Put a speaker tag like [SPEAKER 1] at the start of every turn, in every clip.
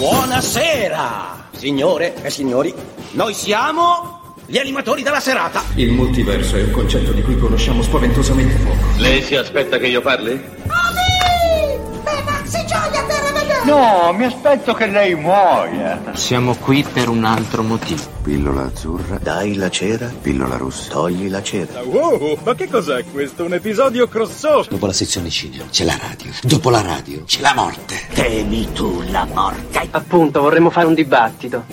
[SPEAKER 1] Buonasera, signore e signori. Noi siamo gli animatori della serata.
[SPEAKER 2] Il multiverso è un concetto di cui conosciamo spaventosamente poco.
[SPEAKER 3] Lei si aspetta che io parli?
[SPEAKER 4] No, mi aspetto che lei muoia.
[SPEAKER 5] Siamo qui per un altro motivo.
[SPEAKER 6] Pillola azzurra,
[SPEAKER 1] Dai la cera,
[SPEAKER 6] pillola rossa.
[SPEAKER 1] togli la cera.
[SPEAKER 7] Wow, ma che cos'è questo? Un episodio crossover?
[SPEAKER 8] Dopo la sezione cinema c'è la radio. Dopo la radio c'è la morte.
[SPEAKER 1] Temi tu la morte.
[SPEAKER 9] Appunto, vorremmo fare un dibattito.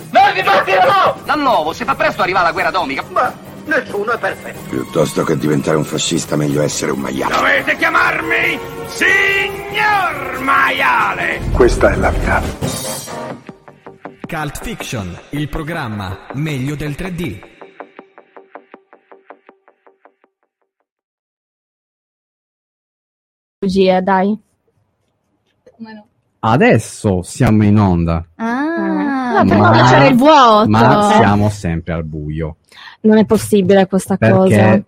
[SPEAKER 10] Dal nuovo, si fa presto arrivare alla guerra atomica.
[SPEAKER 7] Ma nessuno è perfetto.
[SPEAKER 6] Piuttosto che diventare un fascista, meglio essere un maiale.
[SPEAKER 3] Dovete chiamarmi Signor Maiale!
[SPEAKER 2] Questa è la verità.
[SPEAKER 11] Cult Fiction, il programma meglio del 3D.
[SPEAKER 12] Bugie, dai.
[SPEAKER 13] Adesso siamo in onda,
[SPEAKER 12] Ah,
[SPEAKER 13] Ma-
[SPEAKER 12] ma c'era il vuoto.
[SPEAKER 13] ma siamo sempre al buio.
[SPEAKER 12] Non è possibile questa cosa.
[SPEAKER 13] Perché?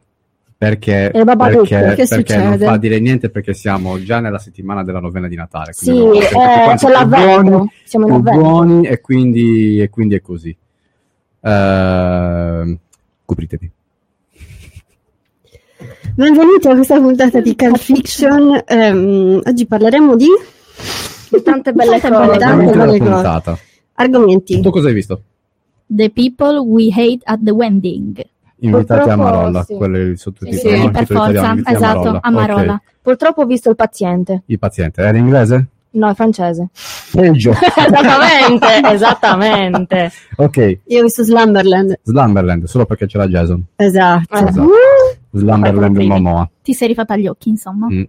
[SPEAKER 13] Perché,
[SPEAKER 12] E Babadook,
[SPEAKER 13] perché,
[SPEAKER 12] che
[SPEAKER 13] perché non fa dire niente perché siamo già nella settimana della novena di Natale.
[SPEAKER 12] Sì, eh, c'è l'avvento.
[SPEAKER 13] buoni,
[SPEAKER 12] Siamo in avvento.
[SPEAKER 13] buoni e quindi, e quindi è così. Ehm, copritevi.
[SPEAKER 14] Benvenuti a questa puntata di Cult Fiction. Ehm, oggi parleremo di
[SPEAKER 12] Tante belle
[SPEAKER 14] Tante
[SPEAKER 12] cose.
[SPEAKER 14] tante belle cose. argomenti.
[SPEAKER 13] Tu cosa hai visto?
[SPEAKER 15] The people we hate at the wedding.
[SPEAKER 13] Invitati a Marolla,
[SPEAKER 12] sì.
[SPEAKER 13] quello è il sottotitolo.
[SPEAKER 12] Sì, sì,
[SPEAKER 15] per forza,
[SPEAKER 13] a
[SPEAKER 15] esatto,
[SPEAKER 13] Marolla.
[SPEAKER 15] a Marolla.
[SPEAKER 13] Ok.
[SPEAKER 12] Purtroppo ho visto il paziente.
[SPEAKER 13] Il paziente, era in inglese?
[SPEAKER 12] No, è francese.
[SPEAKER 13] Peggio.
[SPEAKER 12] esattamente, esattamente.
[SPEAKER 13] ok,
[SPEAKER 14] Io ho visto Slumberland.
[SPEAKER 13] Slumberland, solo perché c'era Jason.
[SPEAKER 14] Esatto.
[SPEAKER 13] Esatto. Slumberland. Momoa.
[SPEAKER 15] Ti sei rifatta gli occhi, insomma.
[SPEAKER 13] Mm.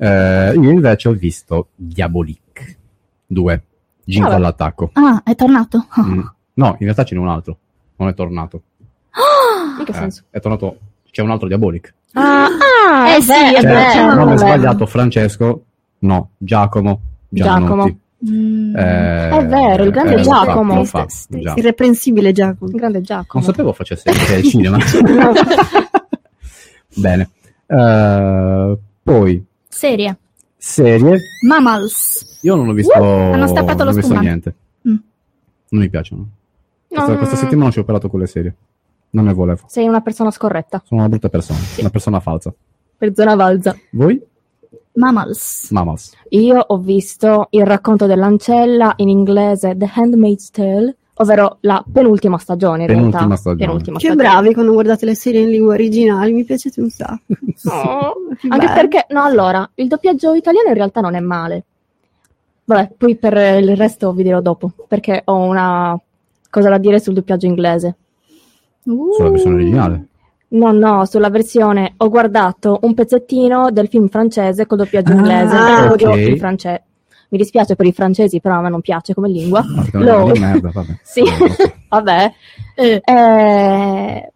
[SPEAKER 13] Eh, io invece ho visto Diabolique 2, Jingle
[SPEAKER 12] Vabbè.
[SPEAKER 13] all'attacco.
[SPEAKER 15] Ah, è tornato.
[SPEAKER 13] Mm. No, in realtà ce n'è un altro, non è tornato.
[SPEAKER 12] In che
[SPEAKER 13] Eh,
[SPEAKER 12] senso?
[SPEAKER 13] è tornato, c'è un altro Diabolic.
[SPEAKER 12] Ah, ah,
[SPEAKER 15] Eh
[SPEAKER 12] è
[SPEAKER 15] sì,
[SPEAKER 12] vero,
[SPEAKER 15] è
[SPEAKER 13] Cioè,
[SPEAKER 15] vero.
[SPEAKER 13] non
[SPEAKER 12] vero.
[SPEAKER 13] sbagliato Francesco, no, Giacomo Giannotti.
[SPEAKER 15] Mm.
[SPEAKER 13] Eh,
[SPEAKER 12] È vero, il grande
[SPEAKER 13] eh, lo fa,
[SPEAKER 12] Giacomo.
[SPEAKER 13] lo fa,
[SPEAKER 15] Sì,
[SPEAKER 13] già.
[SPEAKER 14] Irreprensibile Giacomo.
[SPEAKER 12] Il grande
[SPEAKER 13] Non
[SPEAKER 12] Giacomo.
[SPEAKER 13] sapevo facesse anche il cinema. Bene. Eh, poi,
[SPEAKER 15] Serie.
[SPEAKER 13] serie.
[SPEAKER 15] Mammals.
[SPEAKER 13] Io non ho visto,
[SPEAKER 15] hanno stappato lo spumante.
[SPEAKER 13] niente.
[SPEAKER 15] Mm.
[SPEAKER 13] Non mi piacciono. Questa,
[SPEAKER 12] No.
[SPEAKER 13] questa settimana ci ho operato con le serie. Non ne volevo.
[SPEAKER 12] Sei una persona scorretta.
[SPEAKER 13] Sono una brutta persona, una persona falsa.
[SPEAKER 12] Per zona valza.
[SPEAKER 13] Voi?
[SPEAKER 15] Mammals.
[SPEAKER 13] Mamas.
[SPEAKER 12] Io ho visto il racconto dell'ancella in inglese The Handmaid's Tale, ovvero la penultima stagione in
[SPEAKER 13] Penultima
[SPEAKER 12] realtà.
[SPEAKER 13] stagione.
[SPEAKER 12] Penultima
[SPEAKER 14] Che
[SPEAKER 12] stagione.
[SPEAKER 14] bravi quando guardate le serie in lingua originale, mi piacete un sacco.
[SPEAKER 12] Oh,
[SPEAKER 14] Che
[SPEAKER 12] Anche
[SPEAKER 14] bello.
[SPEAKER 12] perché, no, allora, il doppiaggio italiano in realtà non è male. Vabbè, poi per il resto vi dirò dopo, perché ho una cosa da dire sul doppiaggio inglese.
[SPEAKER 15] Uh.
[SPEAKER 13] Sulla versione originale.
[SPEAKER 12] No, no, sulla versione ho guardato un pezzettino del film francese col doppiaggio
[SPEAKER 13] Ah,
[SPEAKER 12] inglese.
[SPEAKER 13] ok.
[SPEAKER 12] Odio il france- Mi dispiace per i francesi, però a me non piace come lingua.
[SPEAKER 13] No,
[SPEAKER 12] Lo-
[SPEAKER 13] è di merda, vabbè.
[SPEAKER 12] Sì, vabbè.
[SPEAKER 15] Eh,
[SPEAKER 12] Eh,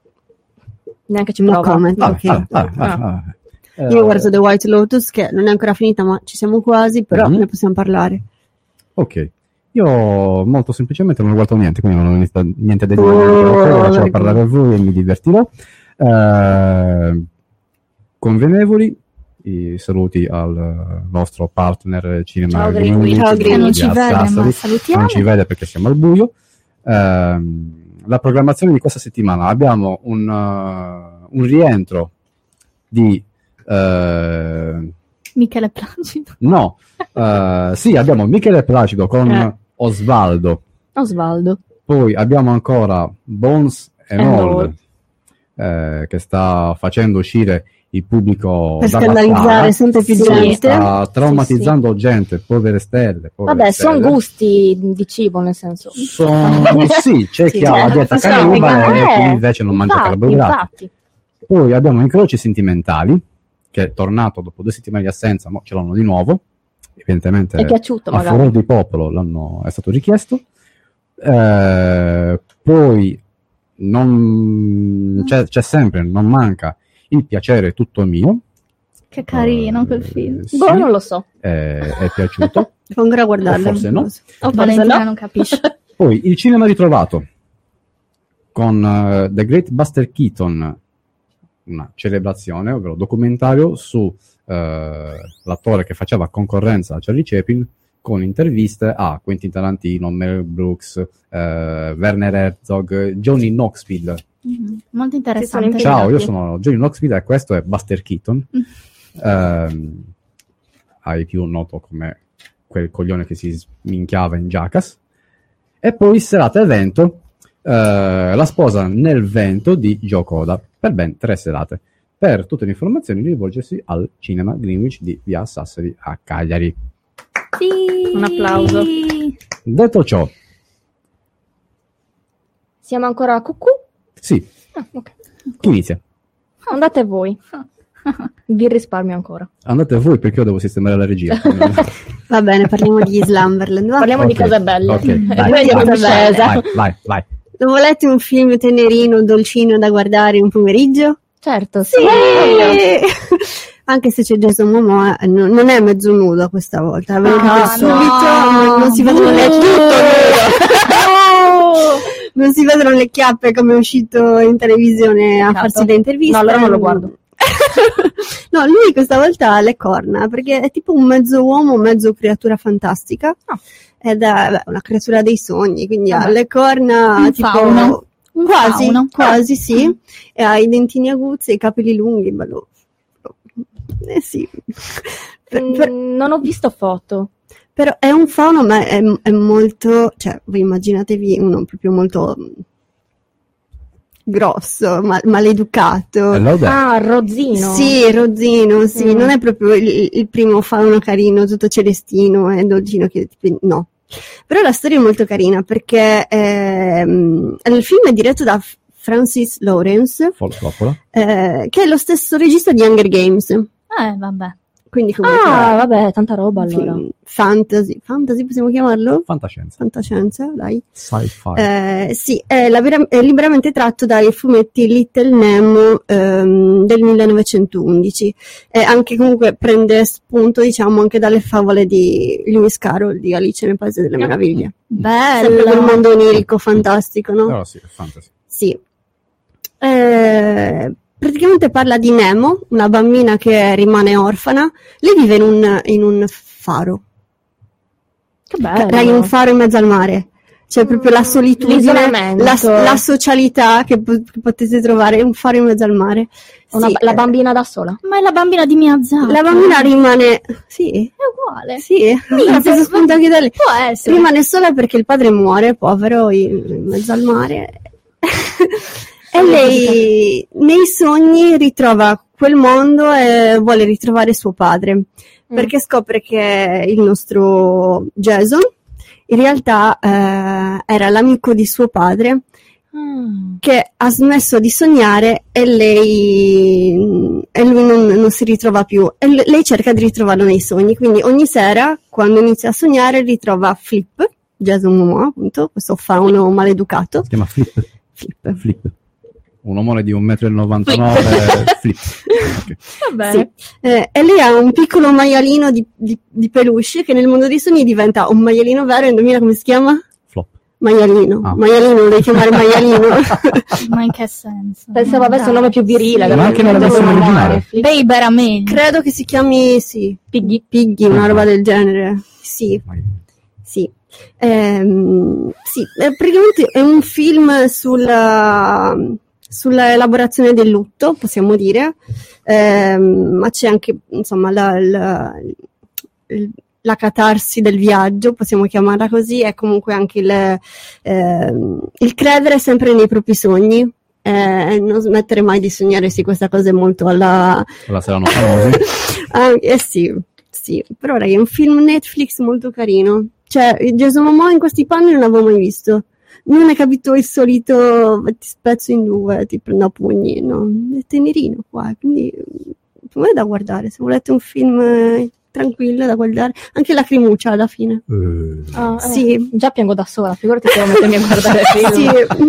[SPEAKER 12] Neanche ci
[SPEAKER 14] No
[SPEAKER 12] provo.
[SPEAKER 14] comment,
[SPEAKER 13] Vabbè,
[SPEAKER 14] ok.
[SPEAKER 13] vabbè, vabbè, vabbè, vabbè. Eh,
[SPEAKER 14] Io ho guardato The White Lotus che non è ancora finita, ma ci siamo quasi, però
[SPEAKER 13] Mhm.
[SPEAKER 14] ne possiamo parlare.
[SPEAKER 13] Ok. Io molto semplicemente non ho guardato niente, quindi non ho niente, niente da dire.
[SPEAKER 14] Oh,
[SPEAKER 13] però lascio
[SPEAKER 14] ecco.
[SPEAKER 13] parlare a voi e mi divertirò. Eh, convenevoli, i saluti al nostro partner Cinema
[SPEAKER 12] Ciao,
[SPEAKER 13] Green
[SPEAKER 12] Green
[SPEAKER 13] Week
[SPEAKER 14] Ciao,
[SPEAKER 13] di
[SPEAKER 14] Green
[SPEAKER 15] che non ci vede,
[SPEAKER 13] Sassari.
[SPEAKER 15] salutiamo.
[SPEAKER 13] non ci vede perché siamo al buio. Ehm, la programmazione di questa settimana abbiamo un, uh, un rientro di eh,
[SPEAKER 15] Michele Placido.
[SPEAKER 13] no, eh, sì, abbiamo Michele Placido con
[SPEAKER 12] Eh.
[SPEAKER 13] Osvaldo,
[SPEAKER 12] Osvaldo.
[SPEAKER 13] poi abbiamo ancora Bones e
[SPEAKER 12] E
[SPEAKER 13] Noll
[SPEAKER 12] Noll.
[SPEAKER 13] eh, che sta facendo uscire il pubblico
[SPEAKER 14] Per
[SPEAKER 13] da
[SPEAKER 14] scandalizzare sempre più
[SPEAKER 12] Sì,
[SPEAKER 14] gente.
[SPEAKER 13] sta traumatizzando gente, povere stelle. povere
[SPEAKER 12] Vabbè, sono gusti di cibo, nel senso.
[SPEAKER 13] Sono- sì, c'è
[SPEAKER 12] Sì,
[SPEAKER 13] chi ha la
[SPEAKER 12] certo,
[SPEAKER 13] dieta
[SPEAKER 12] sì,
[SPEAKER 13] canuba e chi invece non mangia
[SPEAKER 12] infatti,
[SPEAKER 13] carboidrati.
[SPEAKER 12] infatti.
[SPEAKER 13] Poi abbiamo Incroci Sentimentali, che è tornato dopo due settimane di assenza, ma ce l'hanno di nuovo. Evidentemente
[SPEAKER 12] È piaciuto,
[SPEAKER 13] a
[SPEAKER 12] magari.
[SPEAKER 13] furor di popolo l'hanno- è stato richiesto. Eh, poi non, c'è, c'è sempre, non manca il piacere è tutto mio.
[SPEAKER 15] Che carino quel film.
[SPEAKER 13] Sì,
[SPEAKER 12] Boh, non lo so.
[SPEAKER 13] eh, è piaciuto.
[SPEAKER 14] Devo ancora guardarlo.
[SPEAKER 13] O forse no.
[SPEAKER 12] O forse
[SPEAKER 15] Valentina
[SPEAKER 12] no.
[SPEAKER 15] non capisce.
[SPEAKER 13] Poi il cinema ritrovato con eh, The Great Buster Keaton, una celebrazione, ovvero documentario su eh, l'attore che faceva concorrenza a Charlie Chaplin con interviste a Quentin Tarantino, Mel Brooks, Werner Herzog, Johnny Knoxville.
[SPEAKER 15] Mhm, Molto interessante.
[SPEAKER 13] Ciao, io sono Johnny Knoxville e questo è Buster Keaton.
[SPEAKER 15] Mm.
[SPEAKER 13] Ehm, hai più noto come quel coglione che si minchiava in Jackass. E poi serata evento, eh, la sposa nel vento di Joe Coda, per ben tre serate. Per tutte le informazioni rivolgersi al cinema Greenwich di Via Sassari a Cagliari.
[SPEAKER 15] Sì.
[SPEAKER 12] Un applauso.
[SPEAKER 13] Detto ciò,
[SPEAKER 12] Siamo ancora a cucù?
[SPEAKER 13] Sì,
[SPEAKER 12] Ah, ok.
[SPEAKER 13] chi inizia?
[SPEAKER 12] Andate voi. Vi risparmio ancora.
[SPEAKER 13] Andate voi perché io devo sistemare la regia.
[SPEAKER 14] Va bene, parliamo di Slumberland. va?
[SPEAKER 12] Parliamo di
[SPEAKER 13] Ok,
[SPEAKER 12] cose belle.
[SPEAKER 13] ok, dai,
[SPEAKER 12] poi andiamo in
[SPEAKER 14] vai,
[SPEAKER 12] discesa.
[SPEAKER 13] vai, vai, vai.
[SPEAKER 14] Non volete un film tenerino, dolcino da guardare un pomeriggio?
[SPEAKER 12] Certo, sì.
[SPEAKER 14] Sì! Anche se c'è Jason Momoa, eh, non è mezzo nudo questa volta. Dico
[SPEAKER 12] Ah,
[SPEAKER 14] subito,
[SPEAKER 12] no.
[SPEAKER 14] non, si vedono le non si vedono le chiappe come è uscito in televisione a
[SPEAKER 12] Peccato.
[SPEAKER 14] farsi le interviste.
[SPEAKER 12] No, allora non lo guardo.
[SPEAKER 14] no, lui questa volta ha le corna perché è tipo un mezzo uomo, mezzo creatura fantastica.
[SPEAKER 12] Ah.
[SPEAKER 14] Ed è beh, una creatura dei sogni, quindi ha
[SPEAKER 15] Vabbè.
[SPEAKER 14] le corna
[SPEAKER 15] Un
[SPEAKER 14] tipo
[SPEAKER 15] fauno. Un
[SPEAKER 14] quasi,
[SPEAKER 15] fauno.
[SPEAKER 14] quasi sì, e ha i dentini aguzzi e i capelli lunghi, bello. Eh sì. Per- per-
[SPEAKER 12] Mm, non ho visto foto.
[SPEAKER 14] Però è un fauno, ma è, è molto, cioè, voi immaginatevi uno proprio molto mm, grosso, ma- maleducato.
[SPEAKER 12] Ah, Rozzino.
[SPEAKER 14] Sì, rozzino, sì,
[SPEAKER 12] Mm.
[SPEAKER 14] non è proprio il, il primo fauno carino, tutto celestino e dolcino che no. Però la storia è molto carina perché ehm, il film è diretto da Francis Lawrence, eh, che è lo stesso regista di Hunger Games.
[SPEAKER 15] Eh, vabbè.
[SPEAKER 14] Quindi comunque
[SPEAKER 12] Ah, vabbè, tanta roba allora.
[SPEAKER 14] film fantasy, fantasy possiamo chiamarlo?
[SPEAKER 13] Fantascienza.
[SPEAKER 14] Fantascienza, dai.
[SPEAKER 13] Sci-fi.
[SPEAKER 14] Eh, sì, è, labera- è liberamente tratto dai fumetti Little Nemo ehm, del 1911 e anche comunque prende spunto diciamo anche dalle favole di Lewis Carroll di Alice nel Paese delle Meraviglie. Sempre quel
[SPEAKER 15] Bello.
[SPEAKER 14] mondo onirico fantastico, no?
[SPEAKER 13] Però sì, è fantasy.
[SPEAKER 14] Sì. Eh, praticamente parla di Nemo, una bambina che rimane orfana. Lei vive in un, in un faro,
[SPEAKER 12] Che bello.
[SPEAKER 14] Dai, un faro in mezzo al mare. C'è proprio la solitudine,
[SPEAKER 12] L'isolamento.
[SPEAKER 14] la, la socialità che, po- che potete trovare, un faro in mezzo al mare.
[SPEAKER 12] Una-
[SPEAKER 14] Sì,
[SPEAKER 12] la
[SPEAKER 14] eh,
[SPEAKER 12] bambina da sola.
[SPEAKER 15] Ma è la bambina di Miyazaki.
[SPEAKER 14] la bambina rimane... Sì,
[SPEAKER 15] È uguale.
[SPEAKER 14] sì, ha preso spunto anche da lei.
[SPEAKER 15] Può essere.
[SPEAKER 14] Rimane sola perché il padre muore, povero, in in mezzo al mare. e lei nei sogni ritrova quel mondo e vuole ritrovare suo padre. Perché scopre che il nostro Jason in realtà eh, era l'amico di suo padre
[SPEAKER 12] Ah.
[SPEAKER 14] che ha smesso di sognare e lei e lui non, non si ritrova più e l- lei cerca di ritrovarlo nei sogni quindi ogni sera quando inizia a sognare ritrova Flip Jason Momoa appunto questo fauno maleducato
[SPEAKER 13] Si chiama Flip.
[SPEAKER 14] Flip
[SPEAKER 13] Flip. Un omone di 1,99 m. Flip. Ok.
[SPEAKER 12] Va bene.
[SPEAKER 14] Sì. Eh, e lei ha un piccolo maialino di, di, di peluche che nel mondo dei sogni diventa un maialino vero indovina come si chiama?
[SPEAKER 13] Flop.
[SPEAKER 14] Maialino,
[SPEAKER 13] Ah.
[SPEAKER 14] maialino, lo devi chiamare maialino.
[SPEAKER 15] Ma in che senso?
[SPEAKER 12] Pensavo avesse un nome più virile.
[SPEAKER 14] Sì.
[SPEAKER 13] Ma anche nella versione originale.
[SPEAKER 15] Babe era meglio.
[SPEAKER 14] Credo che si chiami, sì,
[SPEAKER 12] Piggy.
[SPEAKER 14] Piggy, una roba del genere. Sì, sì. Ehm, sì, eh, praticamente è un film sulla, sulla elaborazione del lutto, possiamo dire, Ehm, ma c'è anche, insomma, la, la, la catarsi del viaggio, possiamo chiamarla così, e comunque anche il, ehm, il credere sempre nei propri sogni. eh, non smettere mai di sognare, sì, questa cosa è molto alla,
[SPEAKER 13] Ora saranno famosi.
[SPEAKER 14] Ah, eh sì, sì, però raga, è un film Netflix molto carino. Cioè, Jason Momoa in questi panni non l'avevo mai visto. Non è capito il solito ti spezzo in due, ti prendo a pugni, no? È tenerino qua, quindi secondo me è da guardare. Se volete un film eh, tranquillo da guardare, anche lacrimuccia alla fine.
[SPEAKER 12] Ah, eh,
[SPEAKER 14] Sì.
[SPEAKER 12] Già piango da sola, figurati se devo mettermi a guardare film
[SPEAKER 14] Sì.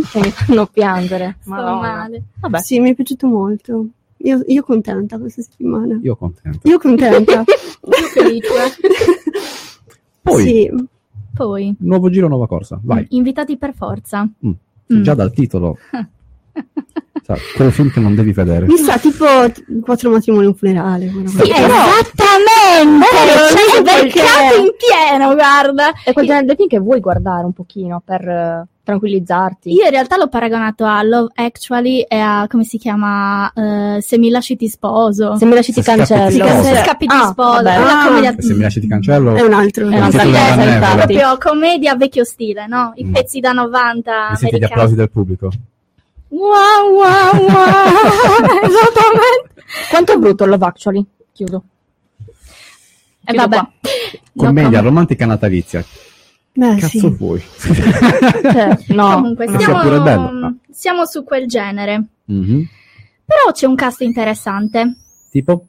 [SPEAKER 12] che mi fanno piangere.
[SPEAKER 15] Male.
[SPEAKER 12] Vabbè.
[SPEAKER 14] Sì, mi è piaciuto molto. Io, io contenta questa settimana.
[SPEAKER 13] Io contento.
[SPEAKER 14] Io contenta.
[SPEAKER 15] felice.
[SPEAKER 13] Poi,
[SPEAKER 14] Sì.
[SPEAKER 15] Poi,
[SPEAKER 13] nuovo giro, nuova corsa. Vai.
[SPEAKER 15] invitati per forza.
[SPEAKER 13] Mm.
[SPEAKER 15] Mm.
[SPEAKER 13] Già dal titolo Sa, quel film che non devi vedere.
[SPEAKER 14] Mi sa tipo quattro matrimoni e un funerale.
[SPEAKER 15] Sì,
[SPEAKER 14] cosa.
[SPEAKER 15] esattamente!
[SPEAKER 14] Eh,
[SPEAKER 15] Cioè,
[SPEAKER 14] so
[SPEAKER 15] beccato
[SPEAKER 14] perché.
[SPEAKER 15] in pieno, guarda.
[SPEAKER 12] È quel genere di film che vuoi guardare un pochino per eh, tranquillizzarti.
[SPEAKER 15] Io in realtà l'ho paragonato a Love Actually e a, come si chiama, eh, Se mi lasci ti sposo.
[SPEAKER 12] Se mi lasci ti
[SPEAKER 13] Se scappi
[SPEAKER 12] cancello.
[SPEAKER 13] ti sposo.
[SPEAKER 15] Se scappi ti
[SPEAKER 12] Ah,
[SPEAKER 15] sposo.
[SPEAKER 14] Ah.
[SPEAKER 15] commedia-
[SPEAKER 13] Se mi lasci ti cancello,
[SPEAKER 14] È un altro.
[SPEAKER 12] È un'altra cosa,
[SPEAKER 13] nevola.
[SPEAKER 15] proprio commedia vecchio stile, no? I
[SPEAKER 13] Mm.
[SPEAKER 15] pezzi da 90
[SPEAKER 13] mi senti gli applausi del pubblico.
[SPEAKER 15] Wow, wow, wow. Esattamente.
[SPEAKER 12] Quanto è brutto Love Actually? Chiudo.
[SPEAKER 15] E
[SPEAKER 12] Chiudo
[SPEAKER 15] vabbè. No
[SPEAKER 13] Commedia romantica natalizia.
[SPEAKER 14] Beh,
[SPEAKER 13] Cazzo
[SPEAKER 14] sì.
[SPEAKER 13] vuoi?
[SPEAKER 12] Cioè, no.
[SPEAKER 15] Comunque,
[SPEAKER 12] no.
[SPEAKER 15] siamo,
[SPEAKER 13] no.
[SPEAKER 15] siamo su quel genere.
[SPEAKER 13] Mhm.
[SPEAKER 15] Però c'è un cast interessante.
[SPEAKER 13] Tipo?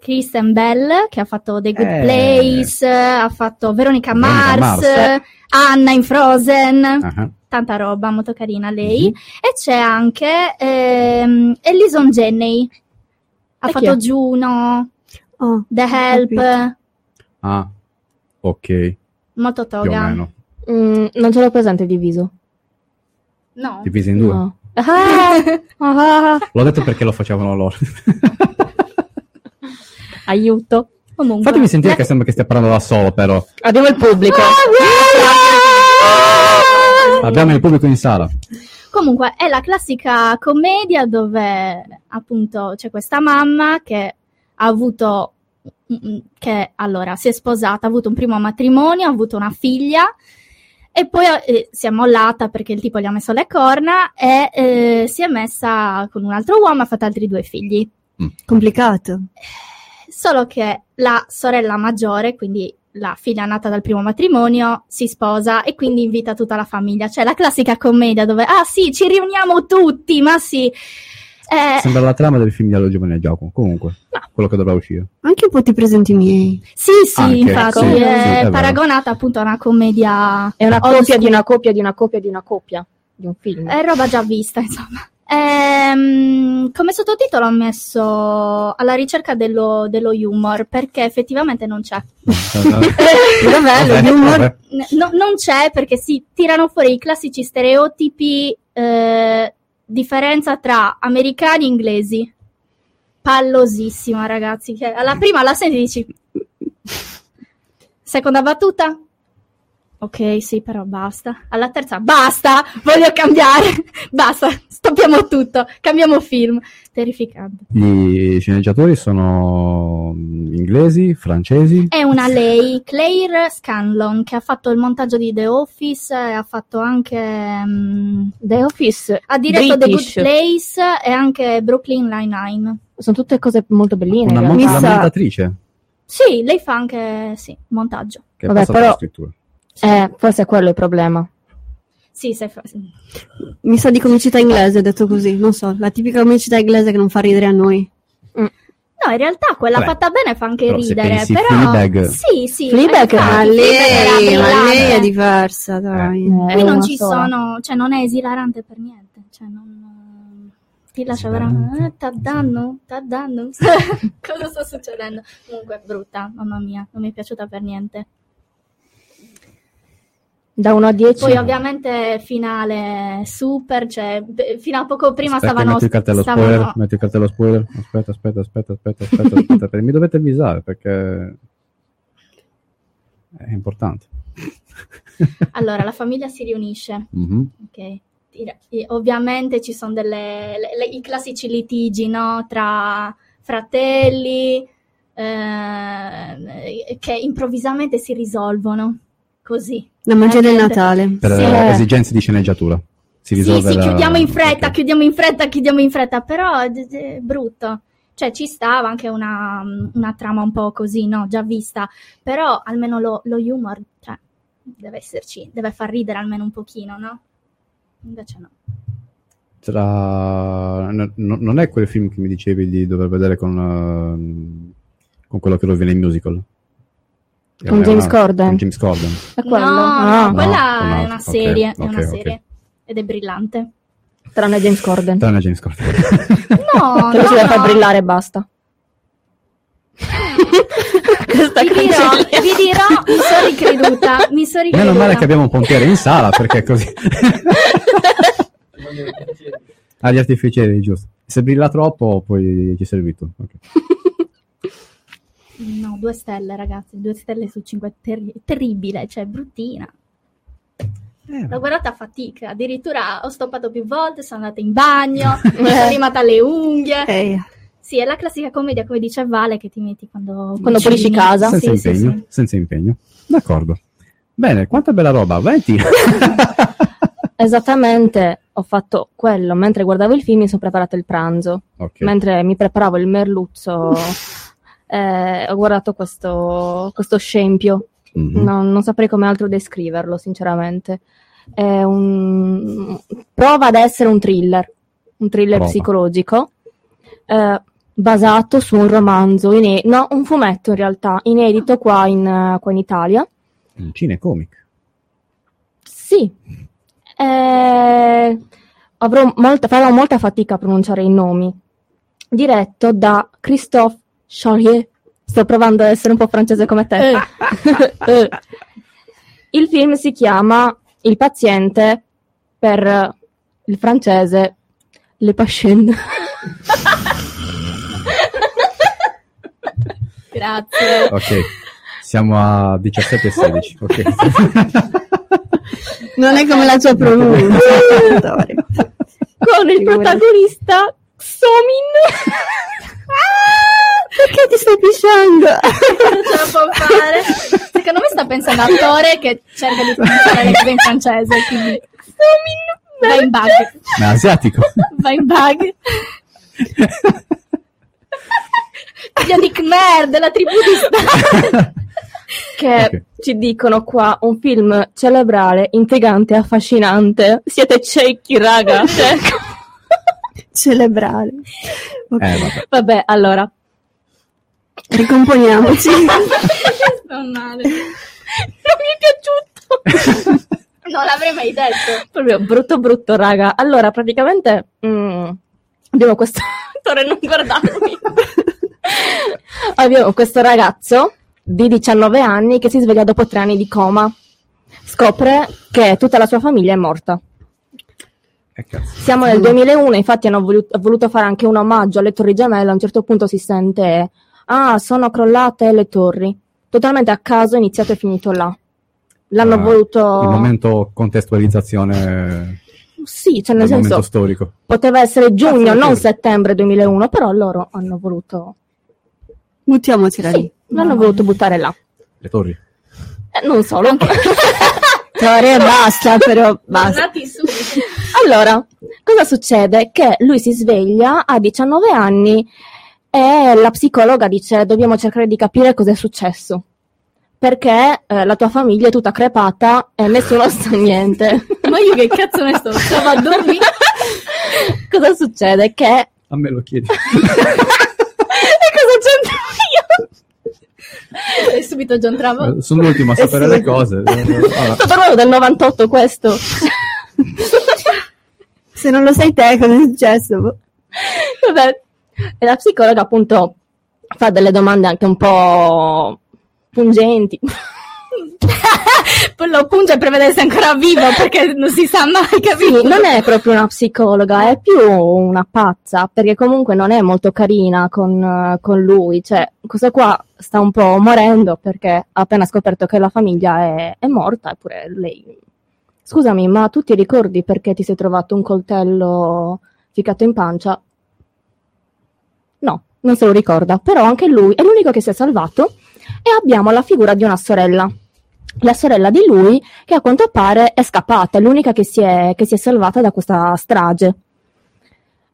[SPEAKER 15] Kristen Bell, che ha fatto The Good
[SPEAKER 13] Eh.
[SPEAKER 15] Place, ha fatto Veronica
[SPEAKER 13] Veronica
[SPEAKER 15] Mars,
[SPEAKER 13] Mars.
[SPEAKER 15] Anna in Frozen,
[SPEAKER 13] Ah,
[SPEAKER 15] tanta roba, molto carina lei.
[SPEAKER 13] Mhm.
[SPEAKER 15] E c'è anche ehm, Ellison Jenney, ha
[SPEAKER 12] E
[SPEAKER 15] fatto? Juno,
[SPEAKER 14] Oh,
[SPEAKER 15] The Help,
[SPEAKER 14] capito.
[SPEAKER 13] Ah, ok,
[SPEAKER 15] molto toga.
[SPEAKER 12] Mm, non ce l'ho presente diviso.
[SPEAKER 15] No.
[SPEAKER 13] Divisi in due.
[SPEAKER 12] No. Ah, ah,
[SPEAKER 13] L'ho detto perché lo facevano loro.
[SPEAKER 12] aiuto.
[SPEAKER 15] Comunque,
[SPEAKER 13] Fatemi sentire che sembra che stia parlando da solo, però.
[SPEAKER 12] Abbiamo il pubblico.
[SPEAKER 13] Abbiamo il pubblico in sala.
[SPEAKER 15] Comunque è la classica commedia dove appunto c'è questa mamma che ha avuto che allora si è sposata, ha avuto un primo matrimonio, ha avuto una figlia e poi eh, si è mollata perché il tipo gli ha messo le corna e eh, si è messa con un altro uomo e ha fatto altri due figli.
[SPEAKER 14] Complicato.
[SPEAKER 15] Solo che la sorella maggiore, quindi la figlia nata dal primo matrimonio, si sposa e quindi invita tutta la famiglia. Cioè la classica commedia dove, ah sì, ci riuniamo tutti, ma sì. Eh,
[SPEAKER 13] Sembra la trama del film di Allo Giovane Giacomo. Comunque, quello che dovrà uscire.
[SPEAKER 14] Anche un po' ti presenti i miei.
[SPEAKER 15] sì, sì,
[SPEAKER 13] Anche,
[SPEAKER 15] infatti,
[SPEAKER 13] sì, sì,
[SPEAKER 15] è
[SPEAKER 13] è vero.
[SPEAKER 15] paragonata appunto a una commedia.
[SPEAKER 12] È una
[SPEAKER 15] old
[SPEAKER 12] coppia di una coppia di una coppia di una coppia di un film.
[SPEAKER 15] È roba già vista, insomma. Ehm, come sottotitolo ho messo alla ricerca dello, dello humor perché effettivamente non c'è.
[SPEAKER 14] Dov'è
[SPEAKER 13] Vabbè,
[SPEAKER 14] lo humor?
[SPEAKER 13] vabbè.
[SPEAKER 15] N- no- non c'è perché si tirano fuori i classici stereotipi, eh, differenza tra americani e inglesi. Pallosissima, ragazzi. Alla prima la senti e dici. Seconda battuta? Ok, sì, però basta. Alla terza, basta! Voglio cambiare! basta, stoppiamo tutto, cambiamo film. Terrificante.
[SPEAKER 13] Gli sceneggiatori sono inglesi, francesi.
[SPEAKER 15] È una lei, Claire Scanlon, che ha fatto il montaggio di The Office e ha fatto anche. mm,
[SPEAKER 12] The Office.
[SPEAKER 15] ha diretto
[SPEAKER 12] British.
[SPEAKER 15] The Good Place e anche Brooklyn Nine-Nine.
[SPEAKER 12] Sono tutte cose molto belline.
[SPEAKER 13] Una, mon- una montatrice.
[SPEAKER 15] Sì, lei fa anche sì, montaggio.
[SPEAKER 13] Che
[SPEAKER 12] Vabbè, però-
[SPEAKER 13] scrittura.
[SPEAKER 12] Eh, forse è quello il problema.
[SPEAKER 15] Sì, sai fa- sì.
[SPEAKER 14] Mi sa di comicità inglese, detto così. Non so, la tipica comicità inglese che non fa ridere a noi.
[SPEAKER 15] No, in realtà quella
[SPEAKER 13] Vabbè,
[SPEAKER 15] fatta bene fa anche
[SPEAKER 13] però
[SPEAKER 15] ridere. Però
[SPEAKER 13] Fleabag-
[SPEAKER 15] sì, sì.
[SPEAKER 12] Fleabag-
[SPEAKER 14] Ma lei, ma lei è diversa, dai.
[SPEAKER 12] Eh,
[SPEAKER 15] Qui non ci
[SPEAKER 12] sola.
[SPEAKER 15] sono, cioè non è esilarante per niente. Cioè non. Ti lascia veramente. Eh, t'addanno, t'addanno. Cosa sta succedendo? Comunque, brutta, mamma mia, non mi è piaciuta per niente.
[SPEAKER 12] Da 1 a 10.
[SPEAKER 15] Poi ovviamente finale super, cioè fino a poco prima
[SPEAKER 13] Aspetta,
[SPEAKER 15] stavano,
[SPEAKER 13] metti il cartello
[SPEAKER 15] stavano-
[SPEAKER 13] spoiler. Metti il cartello spoiler. Aspetta, aspetta, aspetta, aspetta, aspetta, aspetta. perché mi dovete avvisare perché è importante.
[SPEAKER 15] Allora, la famiglia si riunisce,
[SPEAKER 13] Mhm.
[SPEAKER 15] ok? E ovviamente ci sono delle, le- le- i classici litigi, no? Tra fratelli, eh, che improvvisamente si risolvono, così.
[SPEAKER 14] La magia del. Natale.
[SPEAKER 13] Per
[SPEAKER 15] Sì.
[SPEAKER 13] eh, esigenze di sceneggiatura. Si
[SPEAKER 15] Sì,
[SPEAKER 13] risolve
[SPEAKER 15] sì,
[SPEAKER 13] la-
[SPEAKER 15] chiudiamo in fretta,
[SPEAKER 13] ok.
[SPEAKER 15] chiudiamo in fretta, chiudiamo in fretta, però è è brutto. Cioè, ci stava anche una, una trama un po' così, no? Già vista, però almeno lo, lo humor, cioè, deve esserci, deve far ridere almeno un pochino, no? Invece no.
[SPEAKER 13] Tra... no- no- non è quel film che mi dicevi di dover vedere con, ehm, con quello che rovina il musical.
[SPEAKER 12] Con
[SPEAKER 13] È
[SPEAKER 12] James
[SPEAKER 13] una-
[SPEAKER 12] Corden.
[SPEAKER 13] Con James Corden.
[SPEAKER 12] È quello?
[SPEAKER 15] No,
[SPEAKER 12] Ah.
[SPEAKER 15] no, quella
[SPEAKER 13] No,
[SPEAKER 15] è una serie, è
[SPEAKER 13] ok,
[SPEAKER 15] una serie. Ed è brillante.
[SPEAKER 12] Tranne James Corden.
[SPEAKER 13] Tranne James Corden.
[SPEAKER 15] No,
[SPEAKER 12] Che lo si
[SPEAKER 15] no,
[SPEAKER 12] deve far brillare e basta. Questa
[SPEAKER 15] Vi dirò, vi dirò, mi sono ricreduta, mi sono ricreduta.
[SPEAKER 13] Meno male che abbiamo un pompiere in sala perché così. Agli artificieri, giusto. Se brilla troppo, poi ci servi tu. Ok.
[SPEAKER 15] No, due stelle, ragazzi, due stelle su cinque, terri- terribile, cioè bruttina. L'ho guardata a fatica, addirittura ho stoppato più volte, sono andata in bagno, mi sono rimata le unghie.
[SPEAKER 14] Eh,
[SPEAKER 15] Sì, è la classica commedia, come dice Vale, che ti metti quando,
[SPEAKER 12] Quando pulisci casa.
[SPEAKER 13] Senza
[SPEAKER 15] Sì, sì,
[SPEAKER 13] impegno.
[SPEAKER 15] sì.
[SPEAKER 13] Senza impegno. D'accordo. Bene, quanta bella roba. Venti.
[SPEAKER 12] Esattamente, ho fatto quello. Mentre guardavo il film mi sono preparato il pranzo.
[SPEAKER 13] Ok.
[SPEAKER 12] Mentre mi preparavo il merluzzo, eh, ho guardato questo, questo scempio.
[SPEAKER 13] Mhm.
[SPEAKER 12] Non, non saprei come altro descriverlo, sinceramente. Un... Prova ad essere un thriller, un thriller
[SPEAKER 13] Prova.
[SPEAKER 12] psicologico, eh, basato su un romanzo, ine- no, un fumetto in realtà, inedito qua in, qua in Italia.
[SPEAKER 13] Un cinecomic.
[SPEAKER 12] Sì, Eh, avrò molta, farò molta fatica a pronunciare i nomi. Diretto da Christophe Charrier. Sto provando ad essere un po' francese come te. Eh. Il film si chiama Il paziente per eh, il francese Le Patienne.
[SPEAKER 15] Grazie.
[SPEAKER 13] Ok. Siamo a 17 e 16. Ok.
[SPEAKER 14] Non è come la tua pronuncia.
[SPEAKER 12] Con il protagonista Somin.
[SPEAKER 14] Perché ti stai pisciando?
[SPEAKER 15] Non ce la può fare. Secondo me sta pensando a attore che cerca di pronunciare le cose in francese, quindi va in bug.
[SPEAKER 13] Ma asiatico.
[SPEAKER 15] Va in bug. Figlio di Khmer, della tribù di Star.
[SPEAKER 12] che
[SPEAKER 13] Ok.
[SPEAKER 12] ci dicono qua un film cerebrale, intrigante, affascinante. Siete ciechi, raga. Cioè,
[SPEAKER 14] Celebrare. Ok.
[SPEAKER 13] Eh, vabbè.
[SPEAKER 12] vabbè, allora.
[SPEAKER 14] Ricomponiamoci.
[SPEAKER 15] Sto male.
[SPEAKER 12] Non mi è piaciuto.
[SPEAKER 15] Non l'avrei mai detto.
[SPEAKER 12] Proprio brutto brutto, raga. Allora, praticamente mm, abbiamo questo attore, non guardarmi. abbiamo questo ragazzo di 19 anni che si sveglia dopo tre anni di coma. Scopre che tutta la sua famiglia è morta.
[SPEAKER 13] Cazzo.
[SPEAKER 12] Siamo nel 2001, infatti hanno voluto, voluto fare anche un omaggio alle torri gemelle, a un certo punto si sente ah, sono crollate le torri. Totalmente a caso iniziato e finito là. L'hanno
[SPEAKER 13] Ah,
[SPEAKER 12] voluto...
[SPEAKER 13] Il momento contestualizzazione
[SPEAKER 12] Sì, cioè nel senso
[SPEAKER 13] storico.
[SPEAKER 12] poteva essere giugno, non
[SPEAKER 13] sì.
[SPEAKER 12] settembre 2001, però loro hanno voluto...
[SPEAKER 14] Buttiamocela
[SPEAKER 12] Sì,
[SPEAKER 14] lì.
[SPEAKER 12] l'hanno voluto buttare là.
[SPEAKER 13] Le torri.
[SPEAKER 12] Eh, non solo.
[SPEAKER 14] Storia e basta, però basta.
[SPEAKER 12] Allora, cosa succede? Che lui si sveglia a 19 anni e la psicologa dice dobbiamo cercare di capire cosa è successo. Perché eh, la tua famiglia è tutta crepata e nessuno sa niente.
[SPEAKER 15] Ma io che cazzo ne sto? Stavo a dormire.
[SPEAKER 12] cosa succede? Che...
[SPEAKER 13] A me lo chiedi.
[SPEAKER 12] e cosa c'entro io?
[SPEAKER 15] E subito John Travolta.
[SPEAKER 13] Eh, Sono l'ultimo a sapere le cose. Allora,
[SPEAKER 12] Sto parlando del 98 questo.
[SPEAKER 14] Se non lo sai te, cosa è successo?
[SPEAKER 12] Vabbè. E la psicologa appunto fa delle domande anche un po' pungenti.
[SPEAKER 15] Poi lo punge per vedere se è ancora vivo perché non si sa mai, capito?
[SPEAKER 12] Sì, non è proprio una psicologa, è più una pazza, perché comunque non è molto carina con, con lui. Cioè, questa qua sta un po' morendo perché ha appena scoperto che la famiglia è, è morta, eppure lei... Scusami, ma tu ti ricordi perché ti sei trovato un coltello ficcato in pancia? No, non se lo ricorda, però anche lui è l'unico che si è salvato e abbiamo la figura di una sorella. La sorella di lui, che a quanto pare è scappata, è l'unica che si è, che si è salvata da questa strage.